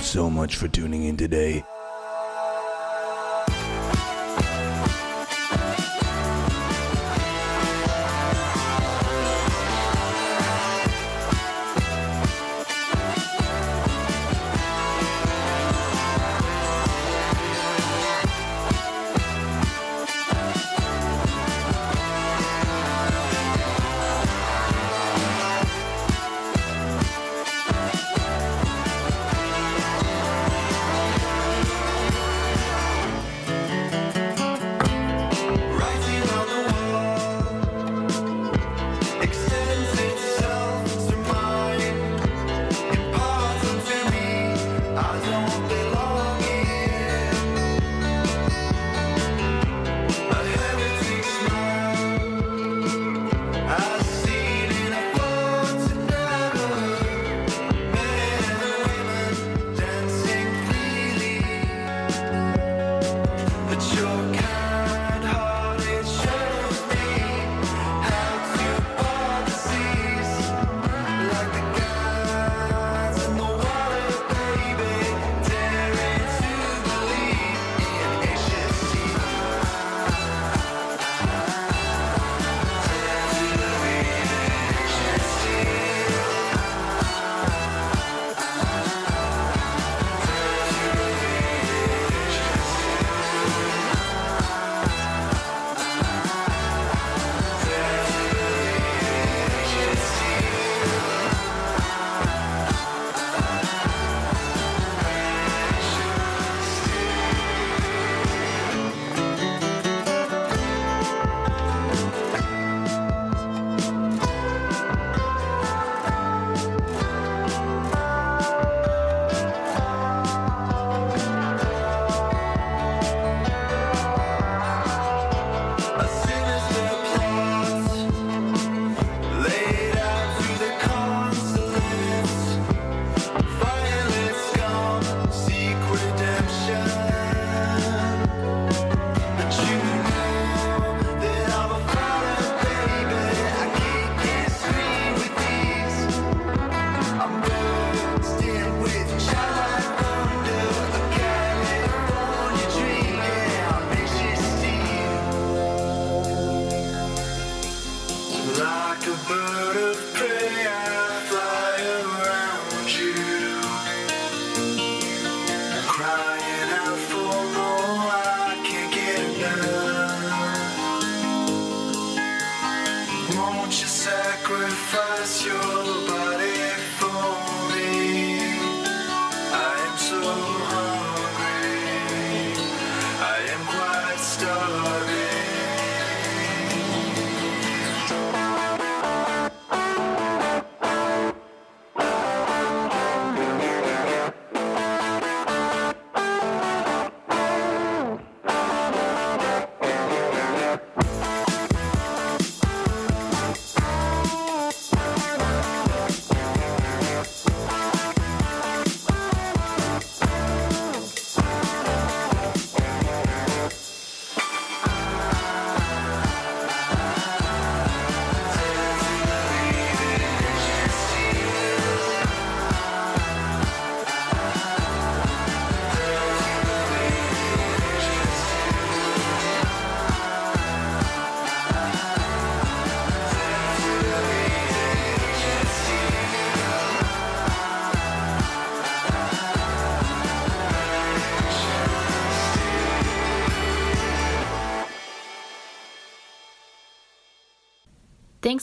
so much for tuning in today.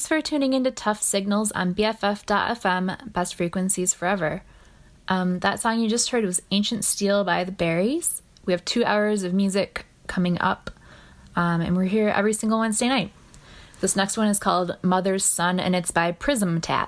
Thanks for tuning into Tough Signals on BFF.fm, Best Frequencies Forever. Um, that song you just heard was Ancient Steel by the Berries. We have two hours of music coming up, um, and we're here every single Wednesday night. This next one is called Mother's Son, and it's by Prism Tats.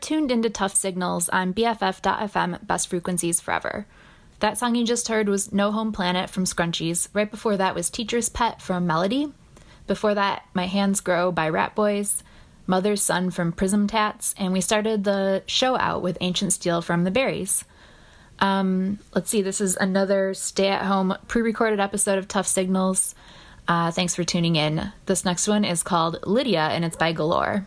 tuned into Tough Signals on BFF.fm Best Frequencies Forever. That song you just heard was No Home Planet from Scrunchies. Right before that was Teacher's Pet from Melody. Before that, My Hands Grow by Rat Boys, Mother's Son from Prism Tats, and we started the show out with Ancient Steel from The Berries. Um, let's see, this is another stay at home pre recorded episode of Tough Signals. Uh, thanks for tuning in. This next one is called Lydia, and it's by Galore.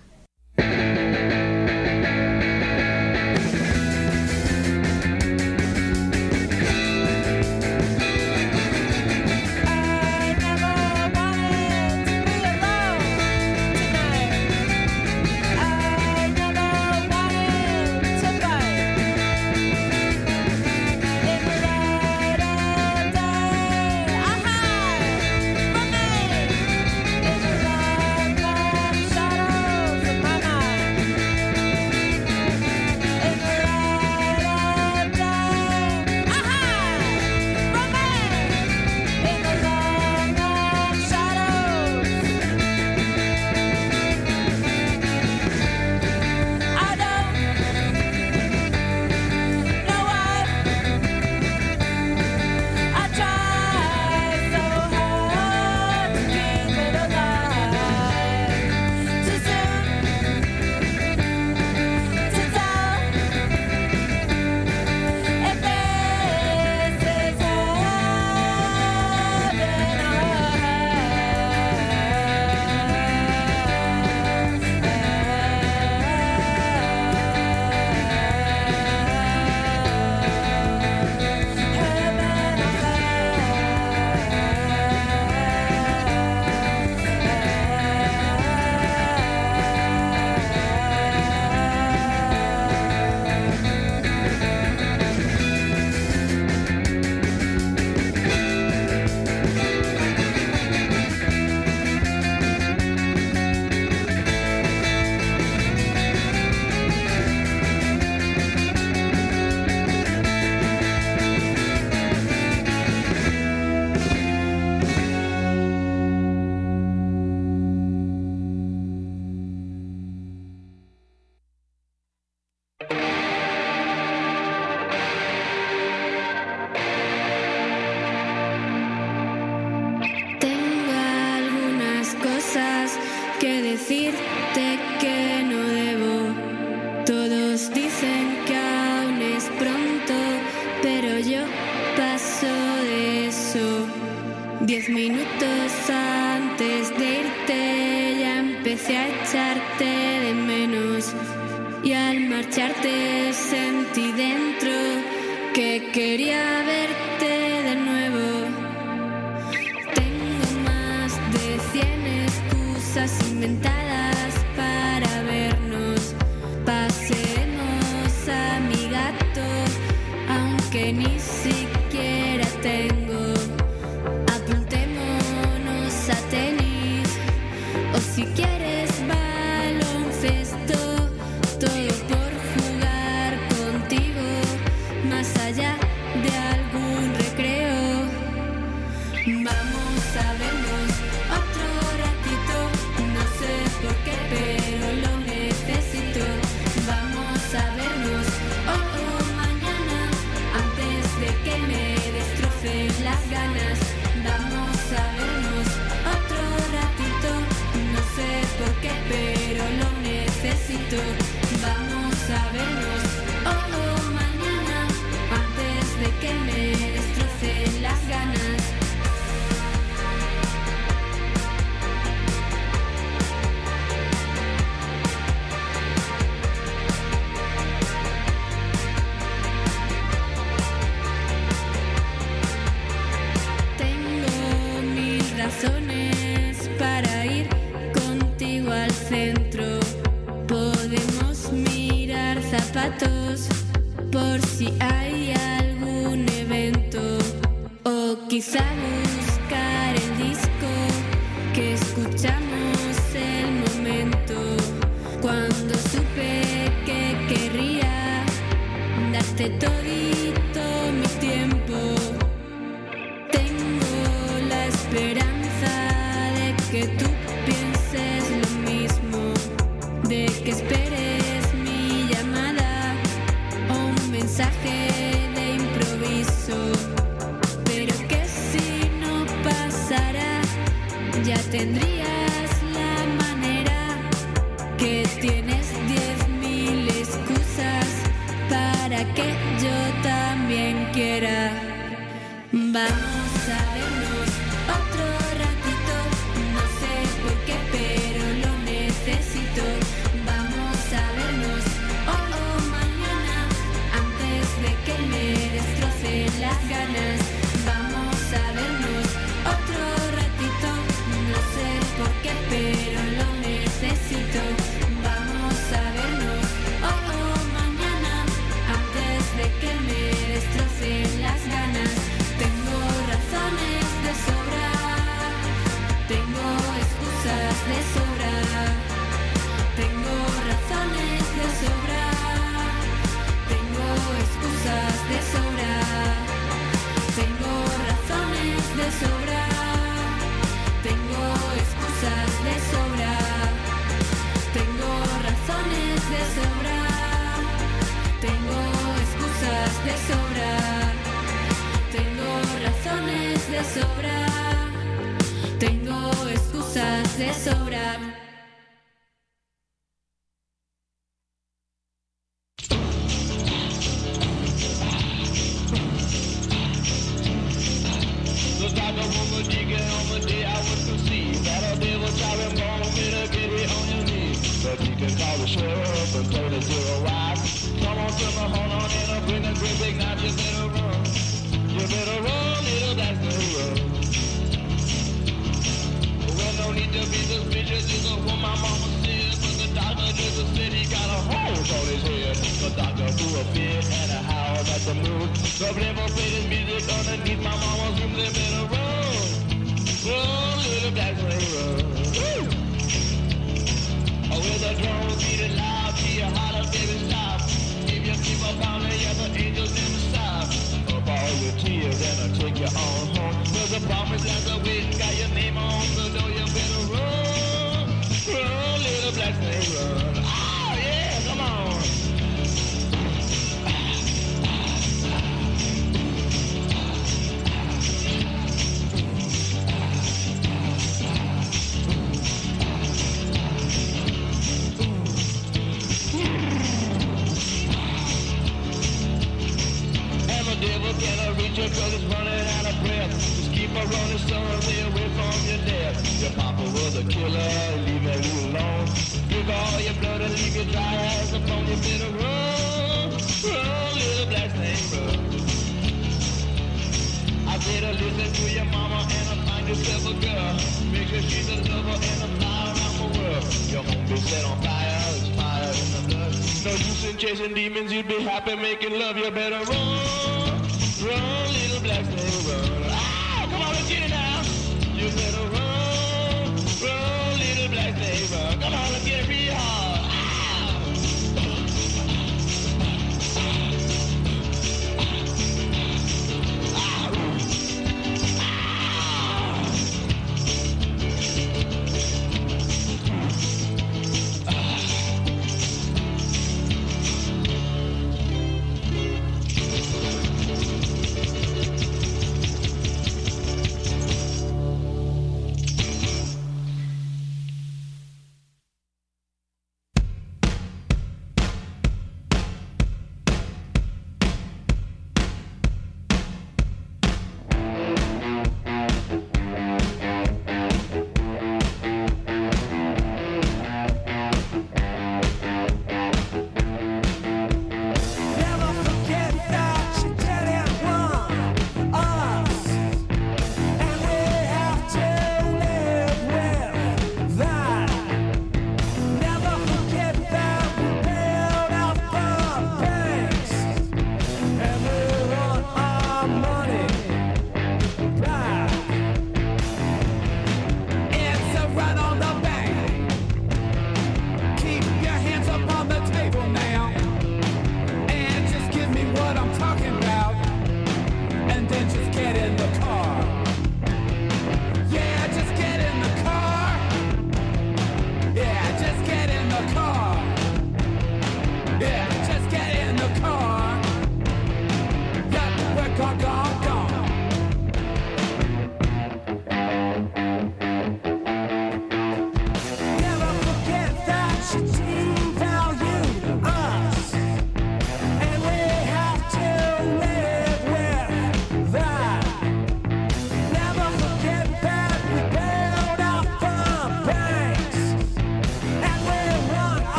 Making love. You better run,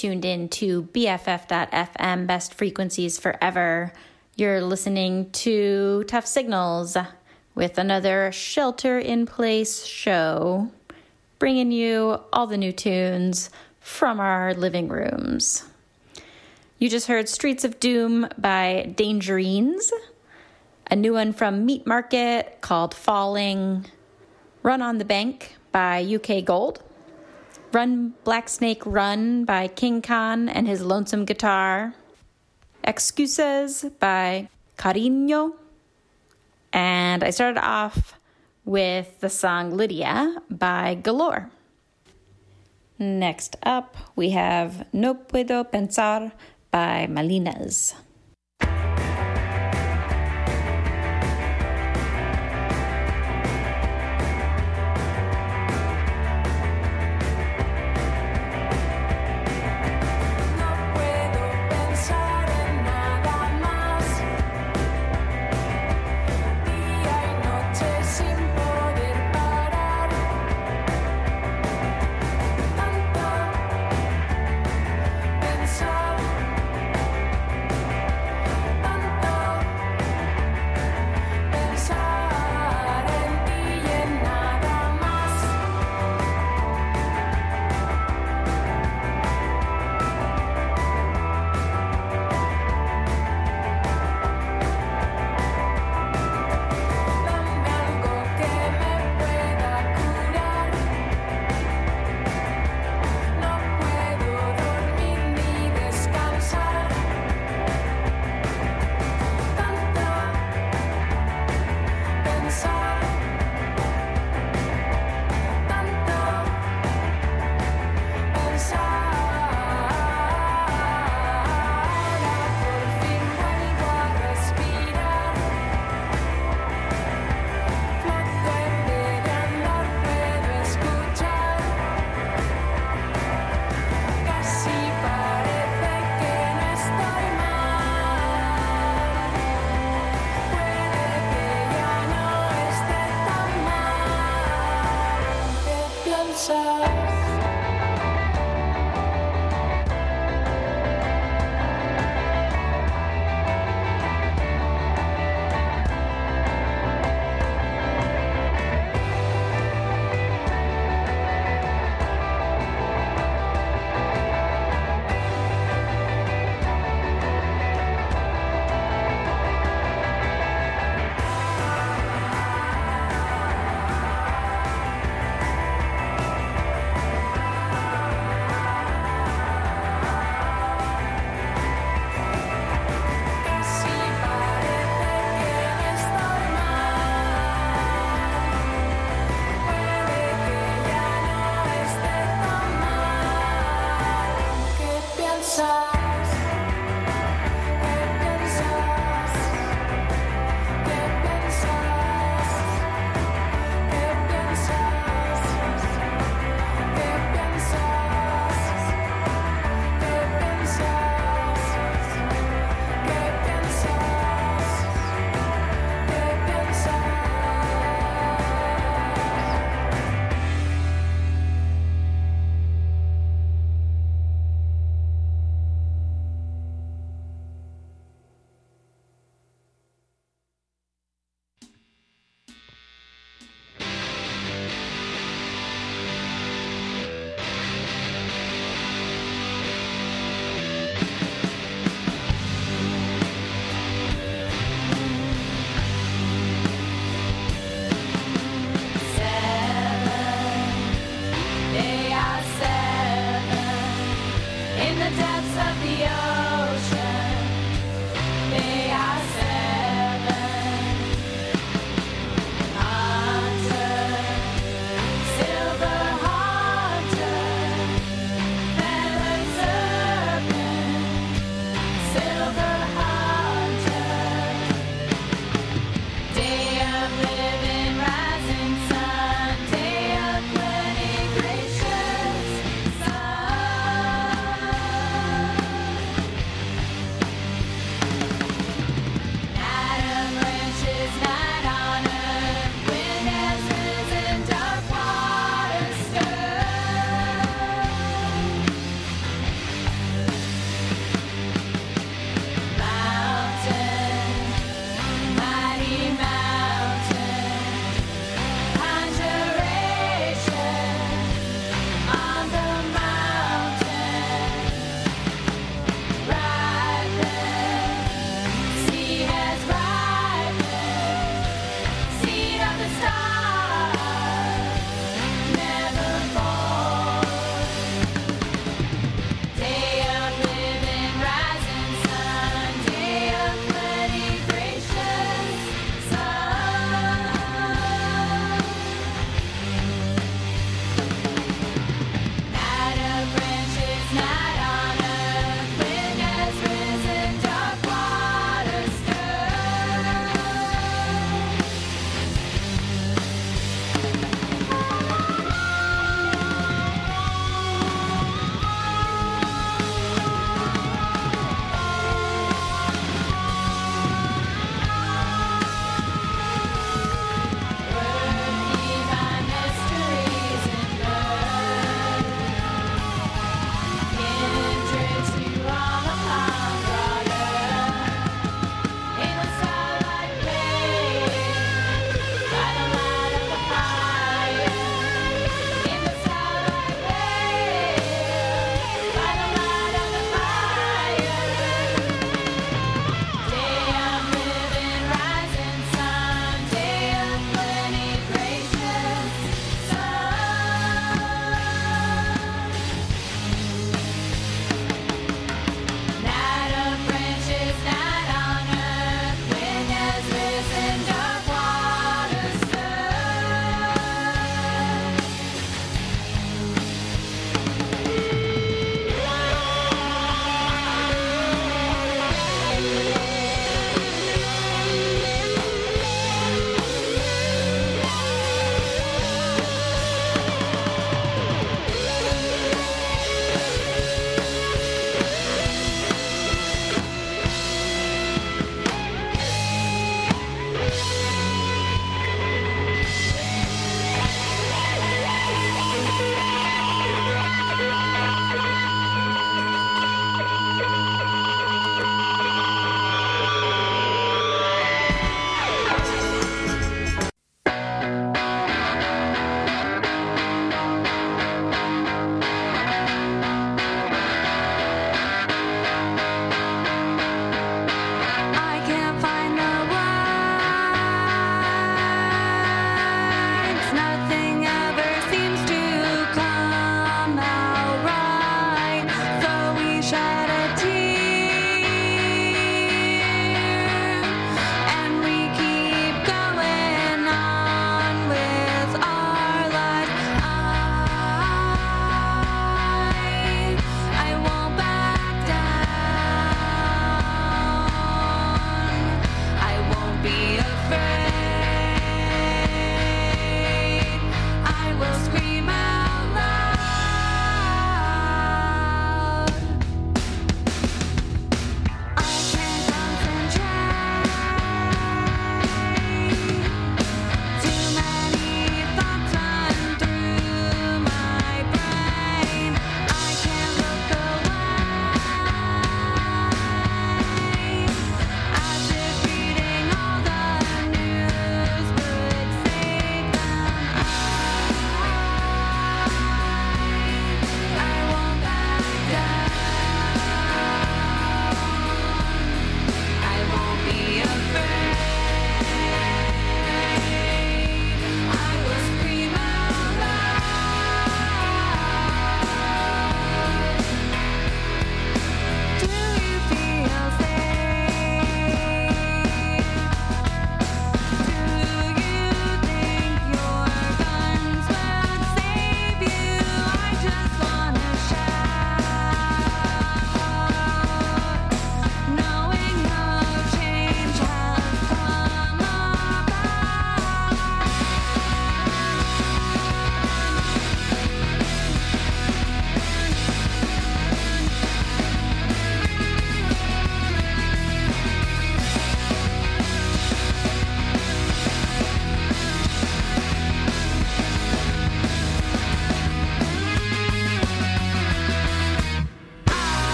tuned in to BFF.FM, best frequencies forever. You're listening to Tough Signals with another shelter in place show, bringing you all the new tunes from our living rooms. You just heard Streets of Doom by Dangerines, a new one from Meat Market called Falling, Run on the Bank by UK Gold. Run Black Snake Run by King Khan and his lonesome guitar. Excuses by Cariño. And I started off with the song Lydia by Galore. Next up, we have No Puedo Pensar by Melenas.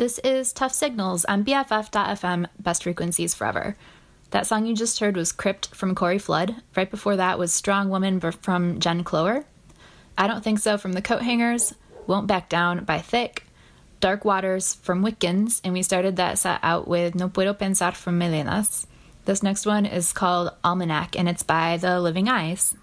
This is Tough Signals on BFF.fm, Best Frequencies Forever. That song you just heard was Crypt from Corey Flood. Right before that was Strong Woman from Jen Cloher. I Don't Think So from The Coathangers. Won't Back Down by Thick. Dark Waters from Wickens. And we started that set out with No Puedo Pensar from Melenas. This next one is called Almanac and it's by The Living Eyes.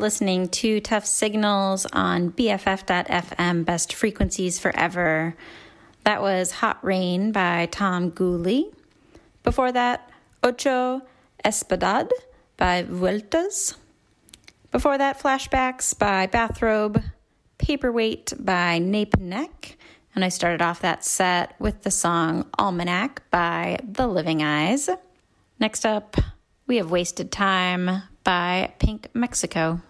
Listening to Tough Signals on BFF.FM, best frequencies forever. That was Hot Rain by Tom Gooley. Before that, Ocho Espadas by Vueltas. Before that, Flashbacks by Bathrobe, Paperweight by Nape Neck, and I started off that set with the song Almanac by The Living Eyes. Next up, we have Wasted Time by Pink Mexico.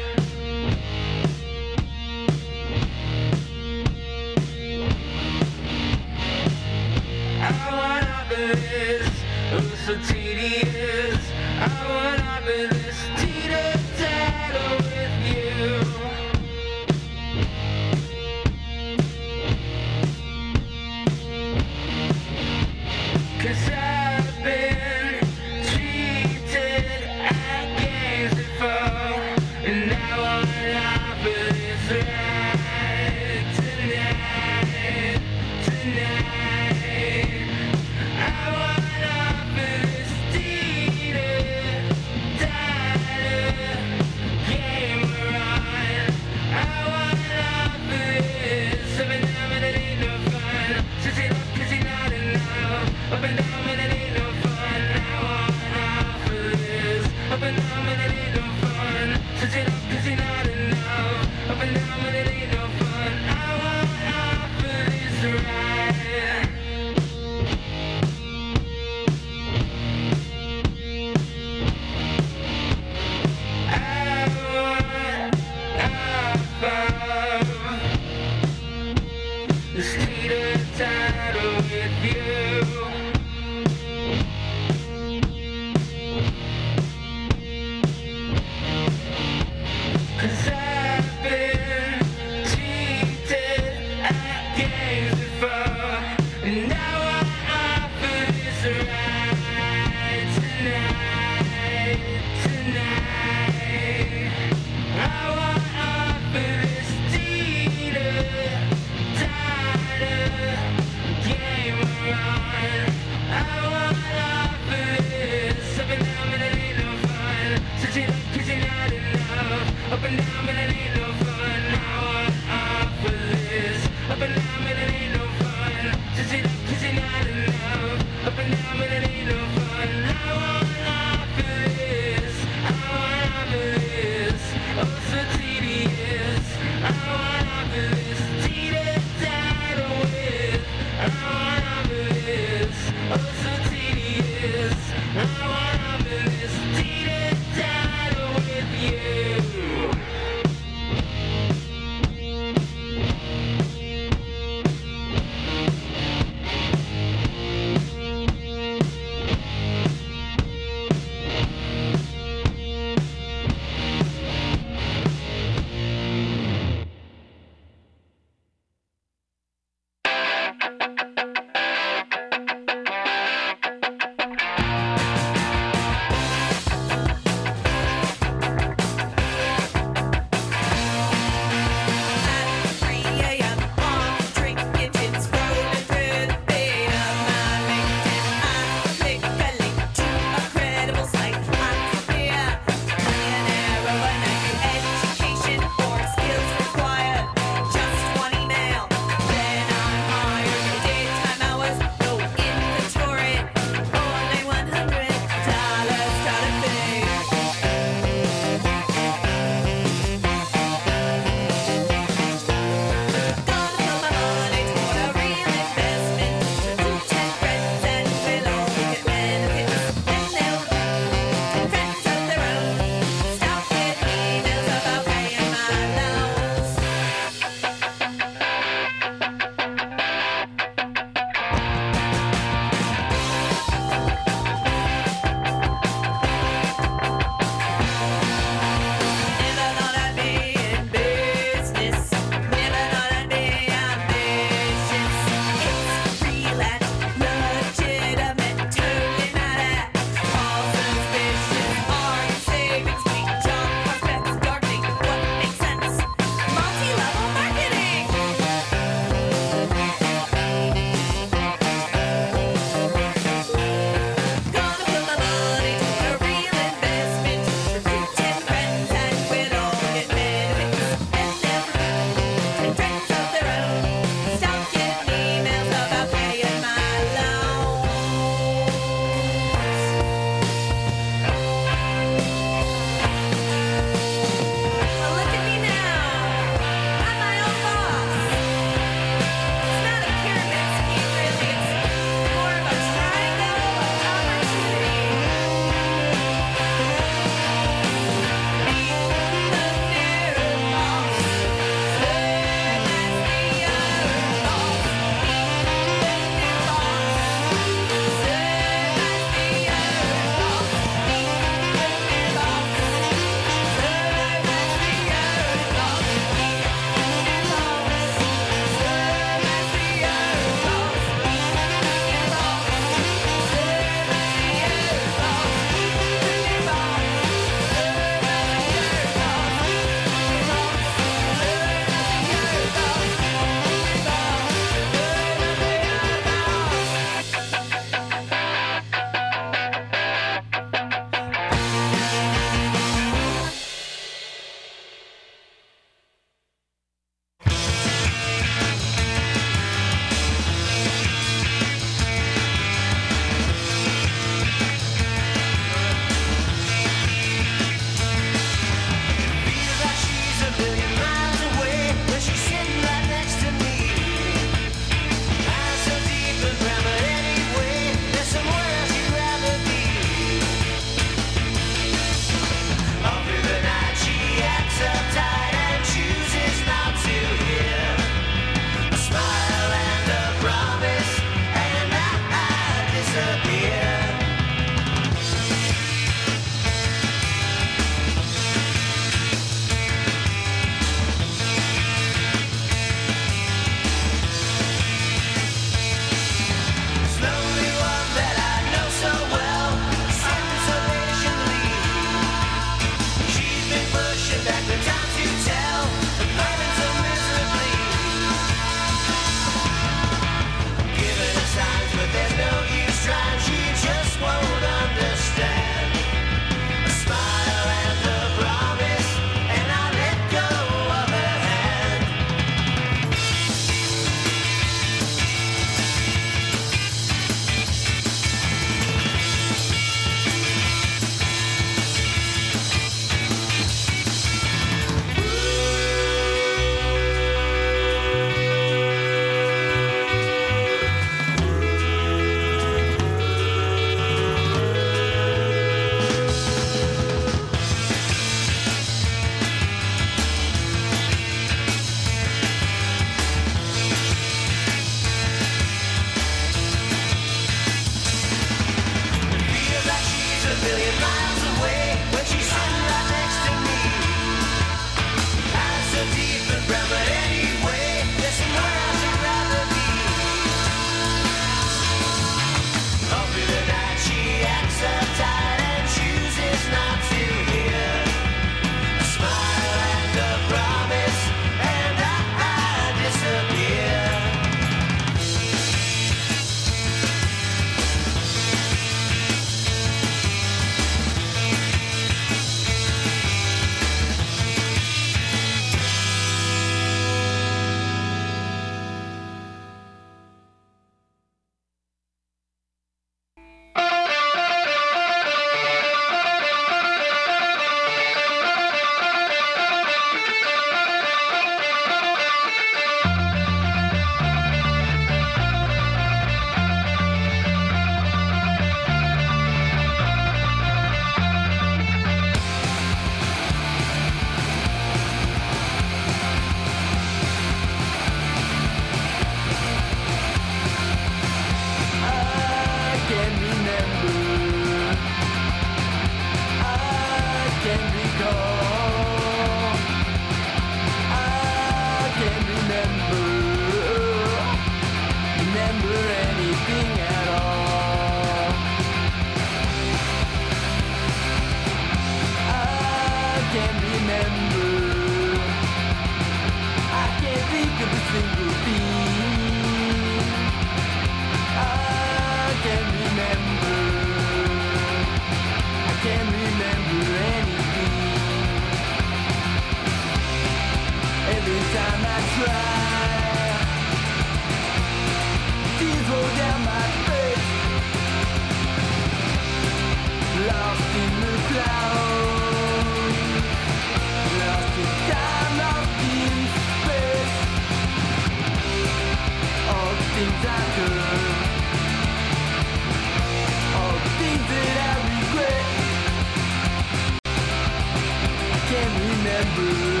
Remember.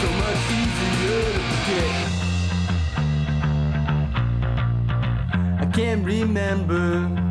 So much easier to forget. I can't remember.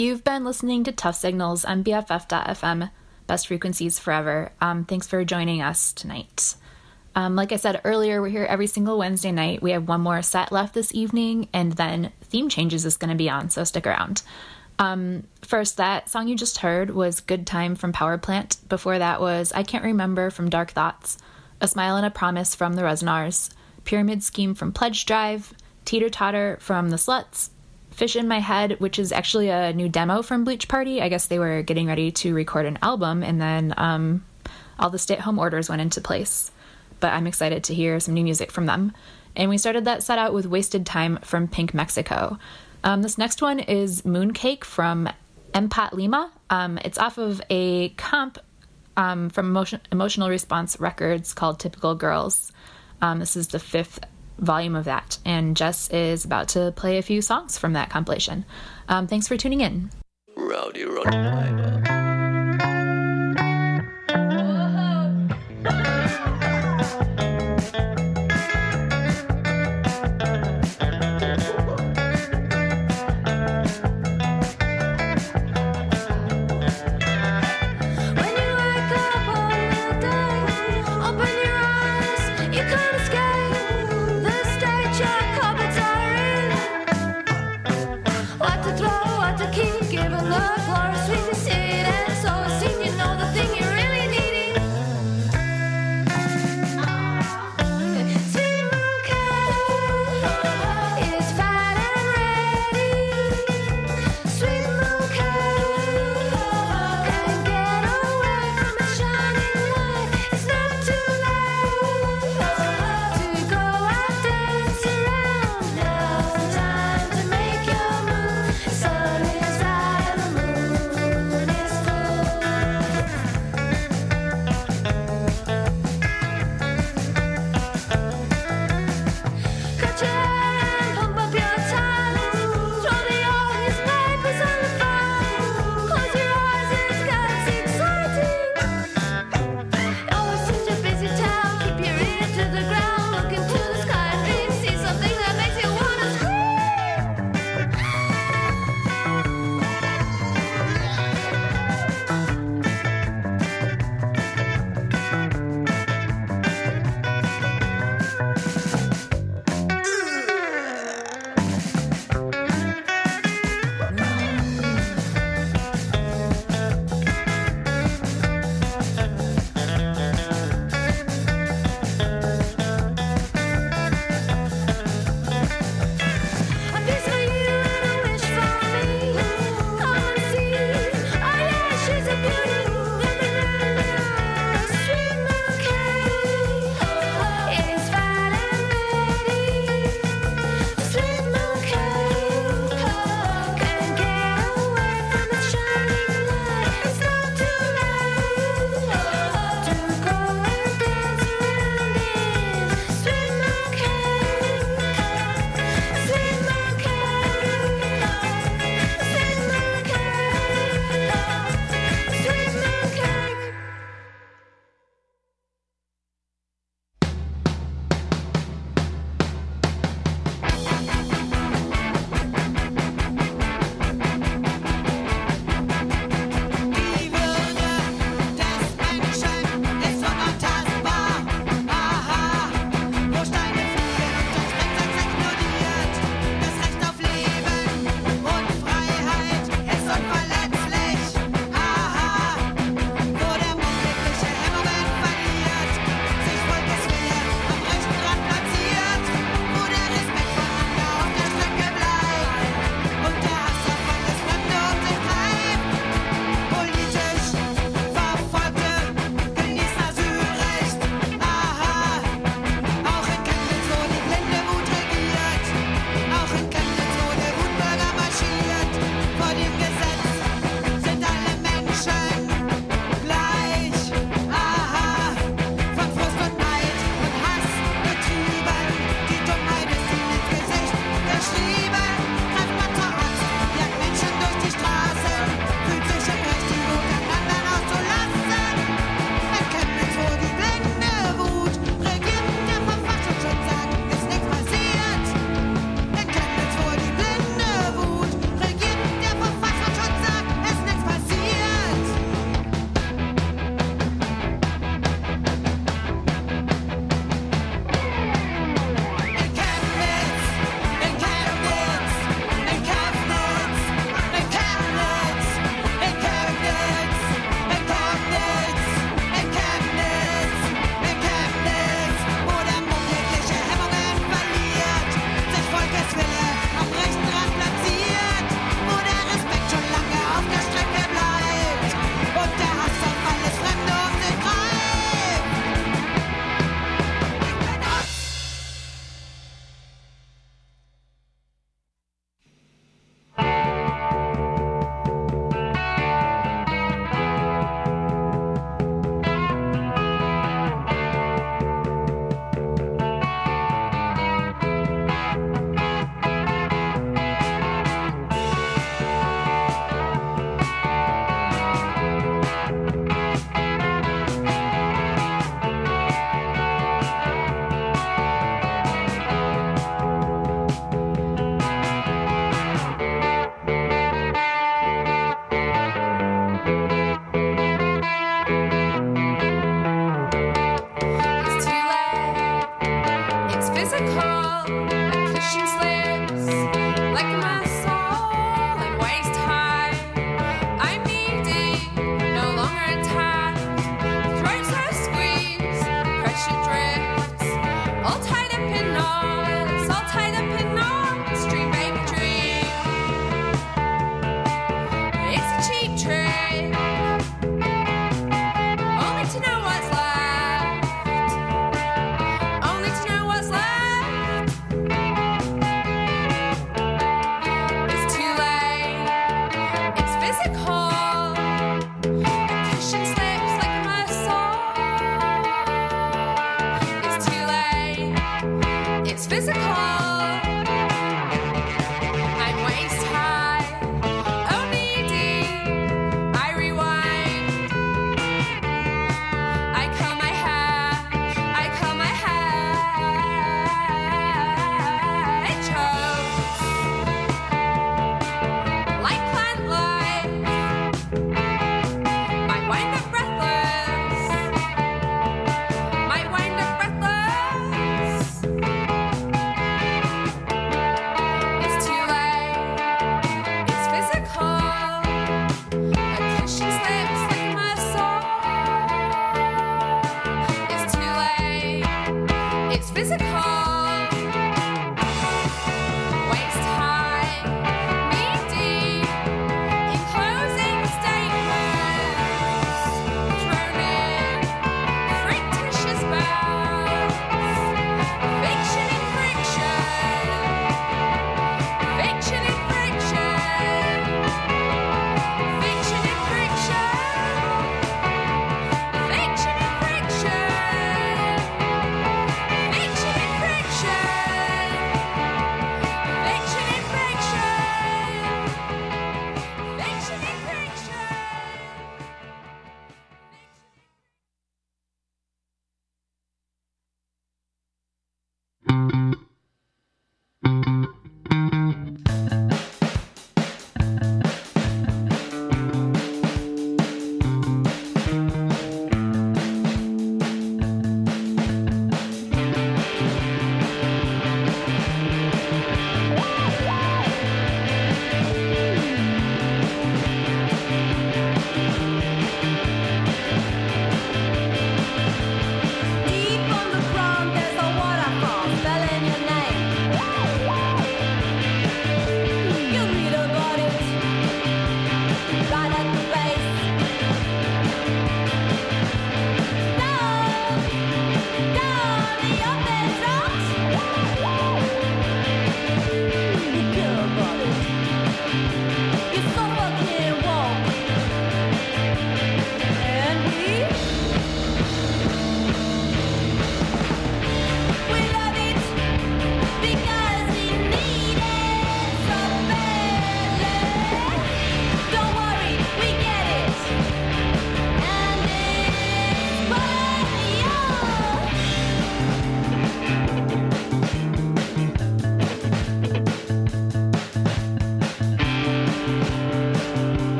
You've been listening to Tough Signals on BFF.fm, best frequencies forever. Um, thanks for joining us tonight. Um, like I said earlier, we're here every single Wednesday night. We have one more set left this evening, and then Theme Changes is going to be on, so stick around. Um, first, that song you just heard was Good Time from Power Plant. Before that was I Can't Remember from Dark Thoughts, A Smile and a Promise from the Resonars, Pyramid Scheme from Pledge Drive, Teeter Totter from the Sluts, Fish in My Head, which is actually a new demo from Bleach Party. I guess they were getting ready to record an album, and then um, all the stay at home orders went into place. But I'm excited to hear some new music from them. And we started that set out with Wasted Time from Pink Mexico. Um, this next one is Mooncake from Empat Lima. Um, it's off of a comp um, from Emotion- Emotional Response Records called Typical Girls. Um, this is the fifth volume of that, and Jess is about to play a few songs from that compilation. Um, thanks for tuning in. Rowdy Roddy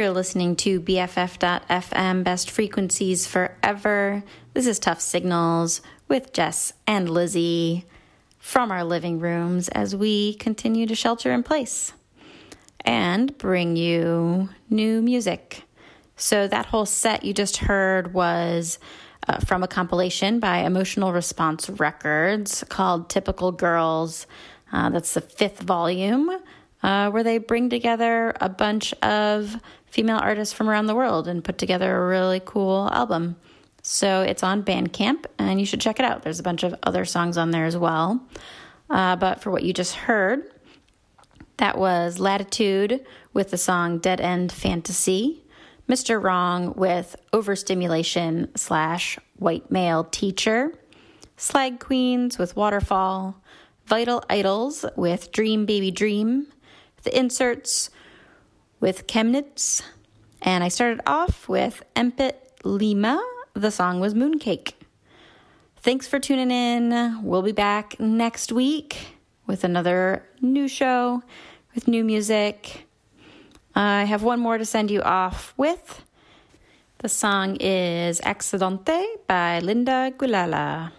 You're listening to BFF.FM Best Frequencies Forever. This is Tough Signals with Jess and Lizzie from our living rooms as we continue to shelter in place and bring you new music. So, that whole set you just heard was uh, from a compilation by Emotional Response Records called Typical Girls. Uh, that's the fifth volume, uh, where they bring together a bunch of female artists from around the world and put together a really cool album. So it's on Bandcamp, and you should check it out. There's a bunch of other songs on there as well. Uh, but for what you just heard, that was Latitude with the song Dead End Fantasy, Mr. Wrong with Overstimulation slash White Male Teacher, Slag Queens with Waterfall, Vital Idols with Dream Baby Dream, The Inserts with Chemnitz, and I started off with Empat Lima. The song was Mooncake. Thanks for tuning in. We'll be back next week with another new show with new music. I have one more to send you off with. The song is Accidente by Linda Guilala.